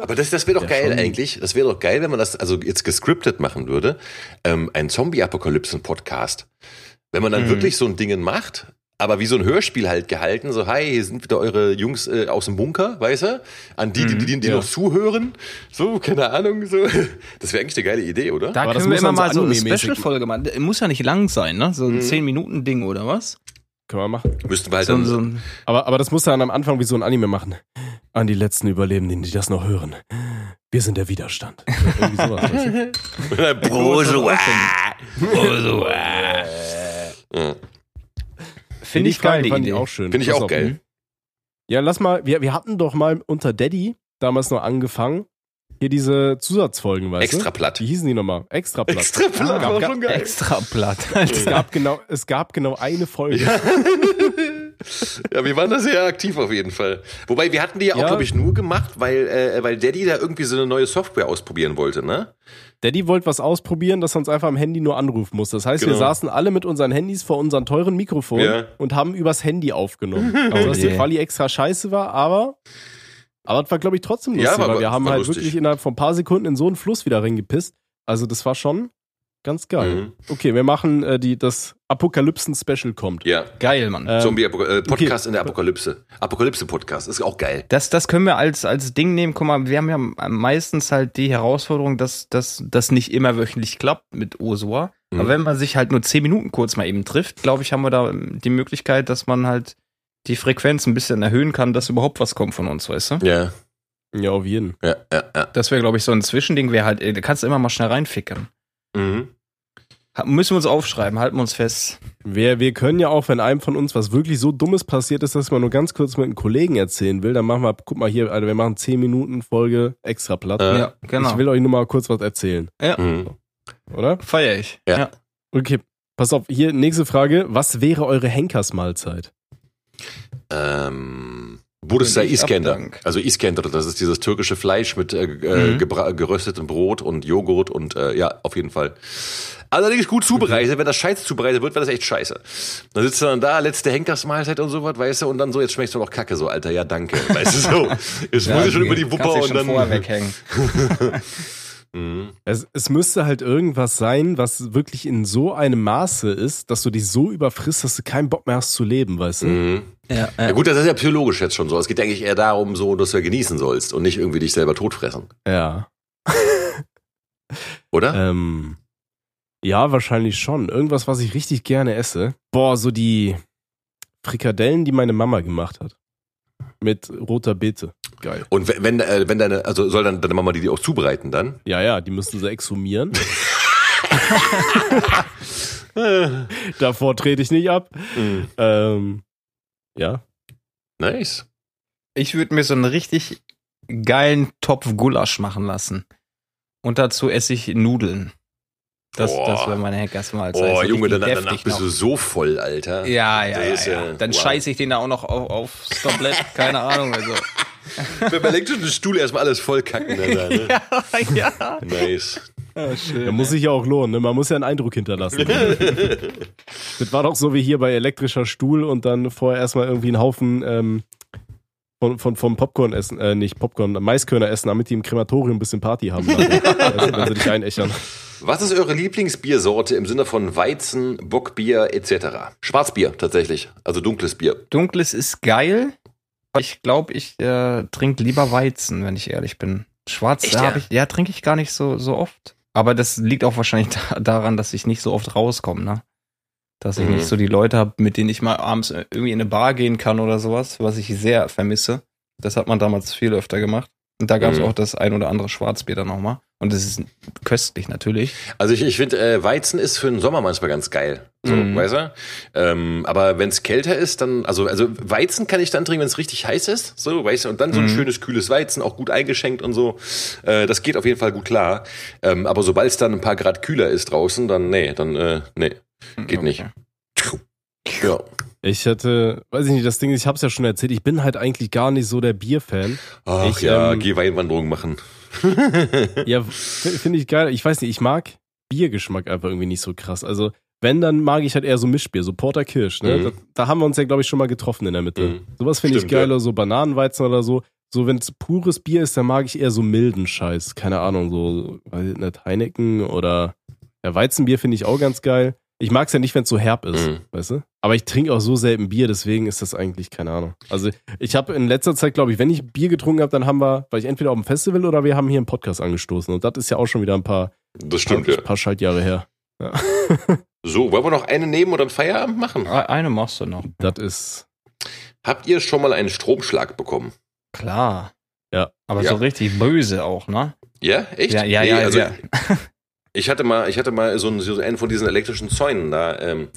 Aber das, das wäre doch ja, geil schon. eigentlich. Das wäre doch geil, wenn man das also jetzt gescriptet machen würde. Ähm, ein Zombie-Apokalypsen-Podcast. Wenn man dann mhm. wirklich so ein Ding macht, aber wie so ein Hörspiel halt gehalten, so, hi, hier sind wieder eure Jungs äh, aus dem Bunker, weißt du? An die, die, die, die ja. noch zuhören. So, keine Ahnung, so. Das wäre eigentlich eine geile Idee, oder? Da Aber können wir immer mal so eine Special-Folge machen. Muss ja nicht lang sein, ne? So ein mhm. 10-Minuten-Ding oder was? Können wir machen. Müssten wir halt so, dann. So aber, aber das muss dann am Anfang wie so ein Anime machen. An die letzten Überlebenden, die das noch hören. Wir sind der Widerstand. Irgendwie sowas. Bourgeois. Bourgeois. Finde ich geil. Fand ich auch schön. Finde ich auch geil. Ja, lass mal, wir, wir hatten doch mal unter Daddy damals noch angefangen. Hier diese Zusatzfolgen, weißt Extra du? platt. Wie hießen die nochmal? Extra platt. Extra platt, ah, war schon geil. Extra platt. Es gab genau, es gab genau eine Folge. Ja. ja, wir waren da sehr aktiv auf jeden Fall. Wobei, wir hatten die ja auch, ja. glaube ich, nur gemacht, weil, äh, weil Daddy da irgendwie so eine neue Software ausprobieren wollte, ne? Daddy wollte was ausprobieren, dass er uns einfach am Handy nur anrufen muss. Das heißt, genau. wir saßen alle mit unseren Handys vor unseren teuren Mikrofonen ja. und haben übers Handy aufgenommen. Also, dass die Quali extra scheiße war, aber aber das war, glaube ich, trotzdem lustig, ja, weil wir haben halt lustig. wirklich innerhalb von ein paar Sekunden in so einen Fluss wieder reingepisst. Also das war schon ganz geil. Mhm. Okay, wir machen äh, die, das Apokalypsen-Special kommt. Ja. Geil, Mann. Ähm, Zombie-Podcast okay. in der Apokalypse. Apokalypse-Podcast, ist auch geil. Das, das können wir als, als Ding nehmen. Guck mal, wir haben ja meistens halt die Herausforderung, dass das nicht immer wöchentlich klappt mit Osua. Mhm. Aber wenn man sich halt nur zehn Minuten kurz mal eben trifft, glaube ich, haben wir da die Möglichkeit, dass man halt die Frequenz ein bisschen erhöhen kann, dass überhaupt was kommt von uns, weißt du? Ja. Ja, auf jeden. Ja, ja, ja. Das wäre, glaube ich, so ein Zwischending, wäre halt, da kannst du immer mal schnell reinfickern. Mhm. Müssen wir uns aufschreiben, halten wir uns fest. Wir, wir können ja auch, wenn einem von uns was wirklich so Dummes passiert ist, dass man nur ganz kurz mit einem Kollegen erzählen will, dann machen wir, guck mal hier, Alter, wir machen 10 Minuten Folge extra platt. Äh. Ja, genau. Ich will euch nur mal kurz was erzählen. Ja. Mhm. Oder? Feier ich. Ja. ja. Okay, pass auf, hier nächste Frage. Was wäre eure Henkersmahlzeit? Ähm, Buddhista Iskender. Also Iskender, das ist dieses türkische Fleisch mit äh, äh mhm. geröstetem Brot und Joghurt und äh, ja, auf jeden Fall. Allerdings gut zubereitet. Wenn das scheiße zubereitet wird, wäre das echt scheiße. Dann sitzt du dann da, letzte Henkersmahlzeit und sowas, weißt du, und dann so, jetzt schmeckst du noch Kacke, so, Alter, ja, danke. Weißt du, so. Jetzt ja, muss ich schon über die Wupper und dann. Vorher weghängen. Mhm. Es, es müsste halt irgendwas sein, was wirklich in so einem Maße ist, dass du dich so überfrisst, dass du keinen Bock mehr hast zu leben, weißt du? Mhm. Ja, ja. ja, gut, das ist ja psychologisch jetzt schon so. Es geht eigentlich eher darum, so, dass du genießen sollst und nicht irgendwie dich selber totfressen. Ja. Oder? Ähm, ja, wahrscheinlich schon. Irgendwas, was ich richtig gerne esse. Boah, so die Frikadellen, die meine Mama gemacht hat. Mit roter Beete. Geil. Und wenn, äh, wenn deine, also soll dann deine Mama die, die auch zubereiten dann? Ja, ja, die müssten sie exhumieren. Davor trete ich nicht ab. Mhm. Ähm, ja. Nice. Ich würde mir so einen richtig geilen Topf Gulasch machen lassen. Und dazu esse ich Nudeln. Das, das wäre meine Hackersmahlzeit. Oh, Junge, dann, danach bist noch. du so voll, Alter. Ja, ja, ja, ja. Dann wow. scheiße ich den da auch noch auf, aufs Tablett. Keine Ahnung. Also. Beim elektrischen Stuhl erstmal alles voll kacken. Da, ne? ja, ja. Nice. Ja, schön, da muss sich ja auch lohnen, ne? man muss ja einen Eindruck hinterlassen. das war doch so wie hier bei elektrischer Stuhl und dann vorher erstmal irgendwie einen Haufen ähm, von, von, vom Popcorn essen, äh, nicht Popcorn, Maiskörner essen, damit die im Krematorium ein bisschen Party haben, dann, also, wenn sie dich einächern. Was ist eure Lieblingsbiersorte im Sinne von Weizen, Bockbier etc.? Schwarzbier tatsächlich, also dunkles Bier. Dunkles ist geil. Ich glaube, ich äh, trinke lieber Weizen, wenn ich ehrlich bin. Schwarz Echt, ja? ich, ja, trinke ich gar nicht so, so oft. Aber das liegt auch wahrscheinlich da, daran, dass ich nicht so oft rauskomme, ne? Dass ich mhm. nicht so die Leute habe, mit denen ich mal abends irgendwie in eine Bar gehen kann oder sowas, was ich sehr vermisse. Das hat man damals viel öfter gemacht. Und da gab es mhm. auch das ein oder andere Schwarzbier dann nochmal. Und es ist köstlich natürlich. Also ich, ich finde, äh, Weizen ist für den Sommer manchmal ganz geil. So, mm. weißt du? Ähm, aber wenn es kälter ist, dann, also, also Weizen kann ich dann trinken, wenn es richtig heiß ist. So, weißt du, und dann so ein mm. schönes, kühles Weizen, auch gut eingeschenkt und so. Äh, das geht auf jeden Fall gut klar. Ähm, aber sobald es dann ein paar Grad kühler ist draußen, dann nee, dann äh, nee, geht okay. nicht. Ja. Ich hatte, weiß ich nicht, das Ding, ich hab's ja schon erzählt, ich bin halt eigentlich gar nicht so der Bierfan. Ach ich, ja, ähm, geh Weinwanderung machen. Ja, finde ich geil. Ich weiß nicht, ich mag Biergeschmack einfach irgendwie nicht so krass. Also, wenn, dann mag ich halt eher so Mischbier, so Porter Kirsch. Ne? Mhm. Da, da, haben wir uns ja, glaube ich, schon mal getroffen in der Mitte. Mhm. Sowas finde ich geiler, ja. so Bananenweizen oder so. So, wenn es pures Bier ist, dann mag ich eher so milden Scheiß. Keine Ahnung, so, weiß ich nicht, Heineken oder ja, Weizenbier finde ich auch ganz geil. Ich mag es ja nicht, wenn es so herb ist, mhm. weißt du? Aber ich trinke auch so selten Bier, deswegen ist das eigentlich keine Ahnung. Also ich habe in letzter Zeit, glaube ich, wenn ich Bier getrunken habe, dann haben wir, weil ich entweder auf dem Festival oder wir haben hier einen Podcast angestoßen. Und das ist ja auch schon wieder ein paar, das stimmt, paar, ja. paar Schaltjahre her. Ja. So, wollen wir noch eine nehmen oder einen Feierabend machen? Eine machst du noch. Das ist. Habt ihr schon mal einen Stromschlag bekommen? Klar. Ja. Aber ja. so richtig böse auch, ne? Ja, echt? Ja, ja, nee, ja. Also, ja. Ich hatte mal, ich hatte mal so einen, so einen von diesen elektrischen Zäunen da, ähm,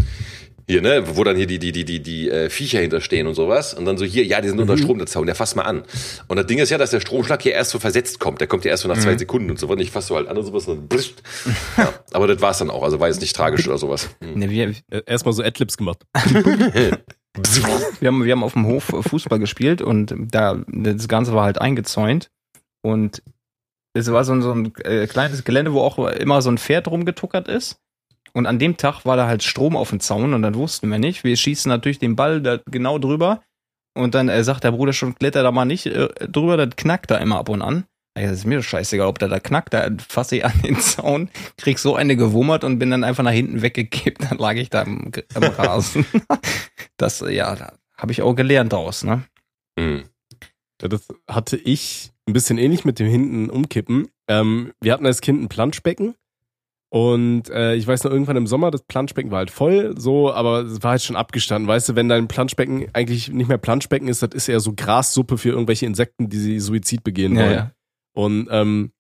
hier, ne, wo dann hier die, die, die, die, die äh, Viecher hinterstehen und sowas. Und dann so hier, ja, die sind mhm. unter Strom, der Zaun, der fasst mal an. Und das Ding ist ja, dass der Stromschlag hier erst so versetzt kommt. Der kommt ja erst so nach mhm. zwei Sekunden und so was. Ich fasse so halt an und sowas. Und ja, aber das war's dann auch. Also war jetzt nicht tragisch oder sowas. Mhm. Ne, wir, äh, erstmal so Adlibs gemacht. wir, haben, wir haben auf dem Hof Fußball gespielt und da das Ganze war halt eingezäunt. Und es war so ein, so ein äh, kleines Gelände, wo auch immer so ein Pferd rumgetuckert ist. Und an dem Tag war da halt Strom auf dem Zaun und dann wussten wir nicht. Wir schießen natürlich den Ball da genau drüber. Und dann äh, sagt der Bruder schon, kletter da mal nicht äh, drüber, das knackt da immer ab und an. Ey, das ist mir scheißegal, ob der da knackt, da fasse ich an den Zaun, krieg so eine gewummert und bin dann einfach nach hinten weggekippt, dann lag ich da im, im Rasen. das, ja, da habe ich auch gelernt daraus, ne? Mhm. Das hatte ich ein bisschen ähnlich mit dem hinten umkippen. Ähm, wir hatten als Kind ein Planschbecken und äh, ich weiß noch, irgendwann im Sommer, das Planschbecken war halt voll, so, aber es war halt schon abgestanden. Weißt du, wenn dein Planschbecken eigentlich nicht mehr Planschbecken ist, das ist eher so Grassuppe für irgendwelche Insekten, die sie Suizid begehen wollen. Ja, ja. Und ähm,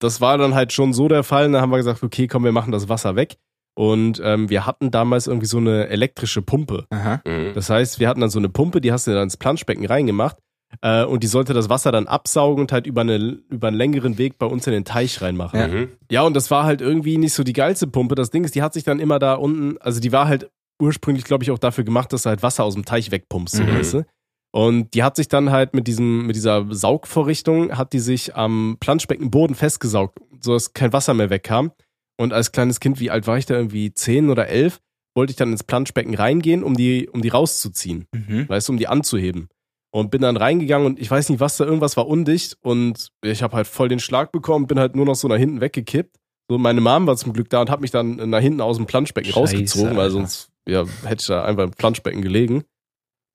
das war dann halt schon so der Fall. Und dann haben wir gesagt, okay, komm, wir machen das Wasser weg. Und ähm, wir hatten damals irgendwie so eine elektrische Pumpe. Aha. Mhm. Das heißt, wir hatten dann so eine Pumpe, die hast du dann ins Planschbecken reingemacht. Äh, und die sollte das Wasser dann absaugen und halt über, eine, über einen längeren Weg bei uns in den Teich reinmachen. Ja. Mhm. ja, und das war halt irgendwie nicht so die geilste Pumpe. Das Ding ist, die hat sich dann immer da unten, also die war halt ursprünglich, glaube ich, auch dafür gemacht, dass du halt Wasser aus dem Teich wegpumpst, so, mhm. weißt du? Und die hat sich dann halt mit diesem, mit dieser Saugvorrichtung, hat die sich am Planschbeckenboden festgesaugt, so dass kein Wasser mehr wegkam. Und als kleines Kind, wie alt war ich da? Irgendwie zehn oder elf, wollte ich dann ins Planschbecken reingehen, um die, um die rauszuziehen. Mhm. Weißt du, um die anzuheben. Und bin dann reingegangen und ich weiß nicht, was da, irgendwas war undicht und ich habe halt voll den Schlag bekommen, bin halt nur noch so nach hinten weggekippt. So, meine Mom war zum Glück da und hat mich dann nach hinten aus dem Planschbecken Scheiße, rausgezogen, Alter. weil sonst ja, hätte ich da einfach im Planschbecken gelegen.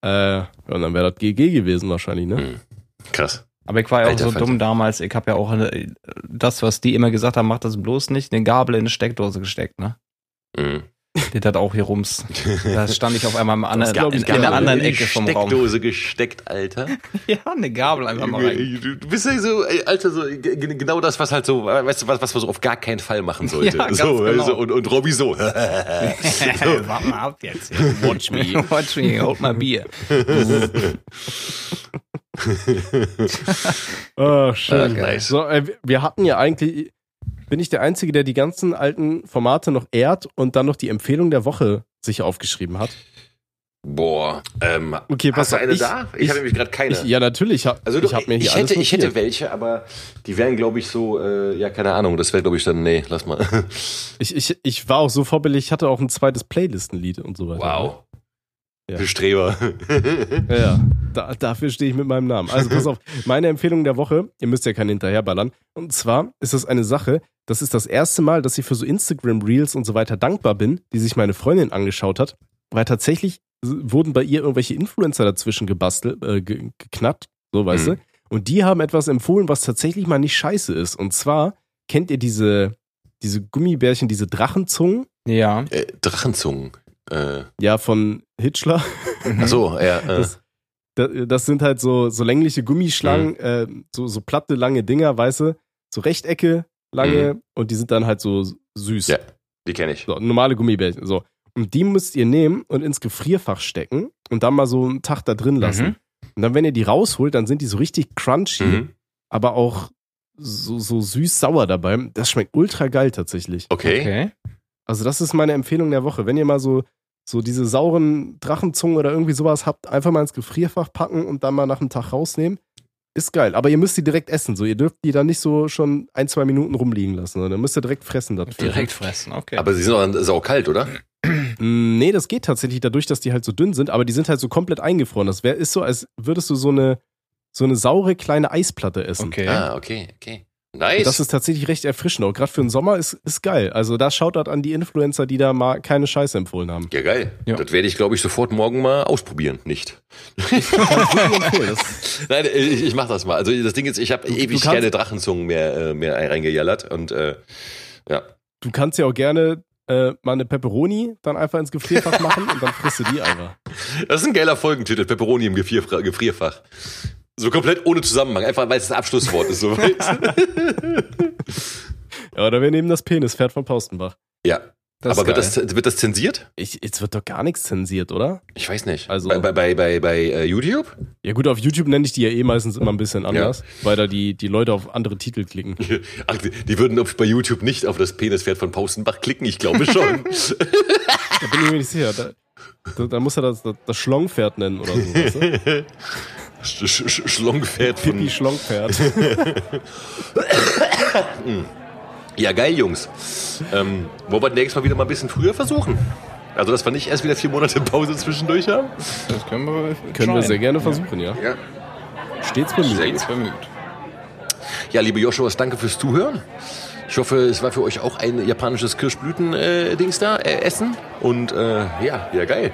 Äh, und dann wäre das GG gewesen wahrscheinlich, ne? Hm. Krass. Aber ich war ja auch Alter, so dumm damals. Ich habe ja auch eine, das, was die immer gesagt haben, macht das bloß nicht, eine Gabel in eine Steckdose gesteckt, ne? Mhm. Der hat auch hier rums. Da stand ich auf einmal am anderen, in, in einer anderen Ecke vom Raum. Steckdose gesteckt, Alter. ja, eine Gabel einfach mal rein. Du bist ja so, Alter, so genau das, was halt so, weißt du, was, was man so auf gar keinen Fall machen sollte. Ja, so, genau. so, und, und Robby so. so. Warte mal ab jetzt. Watch me. Watch me, hold my beer. oh, schön. Nice. So, äh, wir hatten ja eigentlich bin ich der Einzige, der die ganzen alten Formate noch ehrt und dann noch die Empfehlung der Woche sich aufgeschrieben hat? Boah, ähm, okay, hast du eine ich, da? Ich, ich habe nämlich gerade keine. Ich, ja, natürlich. Also du, ich, hab mir hier ich, hätte, ich hätte welche, aber die wären, glaube ich, so, äh, ja, keine Ahnung. Das wäre, glaube ich, dann, nee, lass mal. ich, ich, ich war auch so vorbildlich, ich hatte auch ein zweites Playlistenlied und so weiter. Wow. Ja. Bestreber. ja, ja. Da, dafür stehe ich mit meinem Namen. Also pass auf, meine Empfehlung der Woche, ihr müsst ja keinen hinterherballern. Und zwar ist das eine Sache, das ist das erste Mal, dass ich für so Instagram Reels und so weiter dankbar bin, die sich meine Freundin angeschaut hat, weil tatsächlich wurden bei ihr irgendwelche Influencer dazwischen gebastelt, äh, geknackt, so weißt mhm. du. Und die haben etwas empfohlen, was tatsächlich mal nicht scheiße ist. Und zwar kennt ihr diese, diese Gummibärchen, diese Drachenzungen? Ja. Äh, Drachenzungen. Äh. Ja, von Hitchler. Ach so, ja. Äh. Das, das, sind halt so, so längliche Gummischlangen, mhm. äh, so, so platte, lange Dinger, weißt du? So Rechtecke, lange mhm. und die sind dann halt so süß. Ja, die kenne ich. So, normale Gummibärchen. So. Und die müsst ihr nehmen und ins Gefrierfach stecken und dann mal so einen Tag da drin lassen. Mhm. Und dann, wenn ihr die rausholt, dann sind die so richtig crunchy, mhm. aber auch so, so süß-sauer dabei. Das schmeckt ultra geil tatsächlich. Okay. okay. Also, das ist meine Empfehlung der Woche. Wenn ihr mal so, so diese sauren Drachenzungen oder irgendwie sowas habt, einfach mal ins Gefrierfach packen und dann mal nach einem Tag rausnehmen. Ist geil, aber ihr müsst die direkt essen. So, ihr dürft die dann nicht so schon ein, zwei Minuten rumliegen lassen, sondern ihr müsst ihr direkt fressen dafür. Direkt fressen, okay. Aber sie sind auch saukalt, oder? Mm, nee, das geht tatsächlich dadurch, dass die halt so dünn sind, aber die sind halt so komplett eingefroren. Das wär, ist so, als würdest du so eine, so eine saure kleine Eisplatte essen. Okay. Ah, okay, okay. Nice. Und das ist tatsächlich recht erfrischend. Auch gerade für den Sommer ist, ist geil. Also da schaut dort an die Influencer, die da mal keine Scheiße empfohlen haben. Ja, geil. Ja. Das werde ich, glaube ich, sofort morgen mal ausprobieren. Nicht. Nein, ich, ich mache das mal. Also das Ding ist, ich habe ewig keine Drachenzungen mehr, äh, mehr reingejallert. Und äh, ja. Du kannst ja auch gerne äh, mal eine Pepperoni dann einfach ins Gefrierfach machen und dann frisst du die einfach. Das ist ein geiler Folgentitel, Pepperoni im Gefrierfach. So komplett ohne Zusammenhang, einfach weil es das Abschlusswort ist. So. ja, oder wir nehmen das Penispferd von Paustenbach. Ja. Das Aber wird das, wird das zensiert? Ich, jetzt wird doch gar nichts zensiert, oder? Ich weiß nicht. Also, bei bei, bei, bei uh, YouTube? Ja gut, auf YouTube nenne ich die ja eh meistens immer ein bisschen anders, ja. weil da die, die Leute auf andere Titel klicken. Ach, die, würden bei YouTube nicht auf das Penispferd von Paustenbach klicken, ich glaube schon. da bin ich mir nicht sicher. Da, da, da muss er das, das, das Schlongpferd nennen oder so. Weißt du? Sch Sch Schlongpferd von. Pipi Schlongpferd. ja, geil, Jungs. Ähm, wollen wir nächstes Mal wieder mal ein bisschen früher versuchen? Also, dass wir nicht erst wieder vier Monate Pause zwischendurch haben? Das können wir, können wir sehr gerne versuchen, ja. ja. Stets bemüht. Stets bemüht. Ja, liebe Joshua, danke fürs Zuhören. Ich hoffe, es war für euch auch ein japanisches Kirschblüten-Dings äh, da, äh, Essen. Und äh, ja, ja, geil.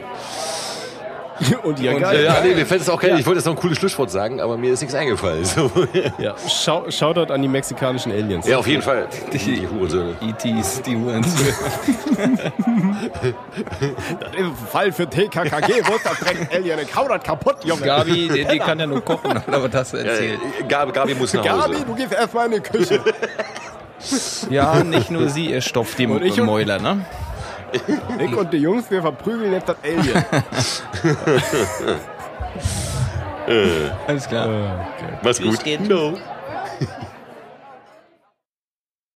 Und ja, und, geil. Ja, nee, mir fällt es auch kein, ja. ich wollte jetzt noch ein cooles Schlusswort sagen, aber mir ist nichts eingefallen. So. Ja, schau, Shoutout an die mexikanischen Aliens. Ja, auf jeden Fall. Die, die Hurensöhne. ETs, die Hurensöhne. Im Fall für TKKG das Dreck Alien, hau das kaputt, Junge. Gabi, die, die kann ja nur kochen, oder was hast du erzählt? Ja, Gabi, Gabi muss nach Hause. Gabi, du gehst erstmal in die Küche. Ja, nicht nur sie, ihr stopft die Mäuler, ne? Ich und die Jungs, wir verprügeln jetzt das Alien. Alles klar. Okay. Mach's gut. No.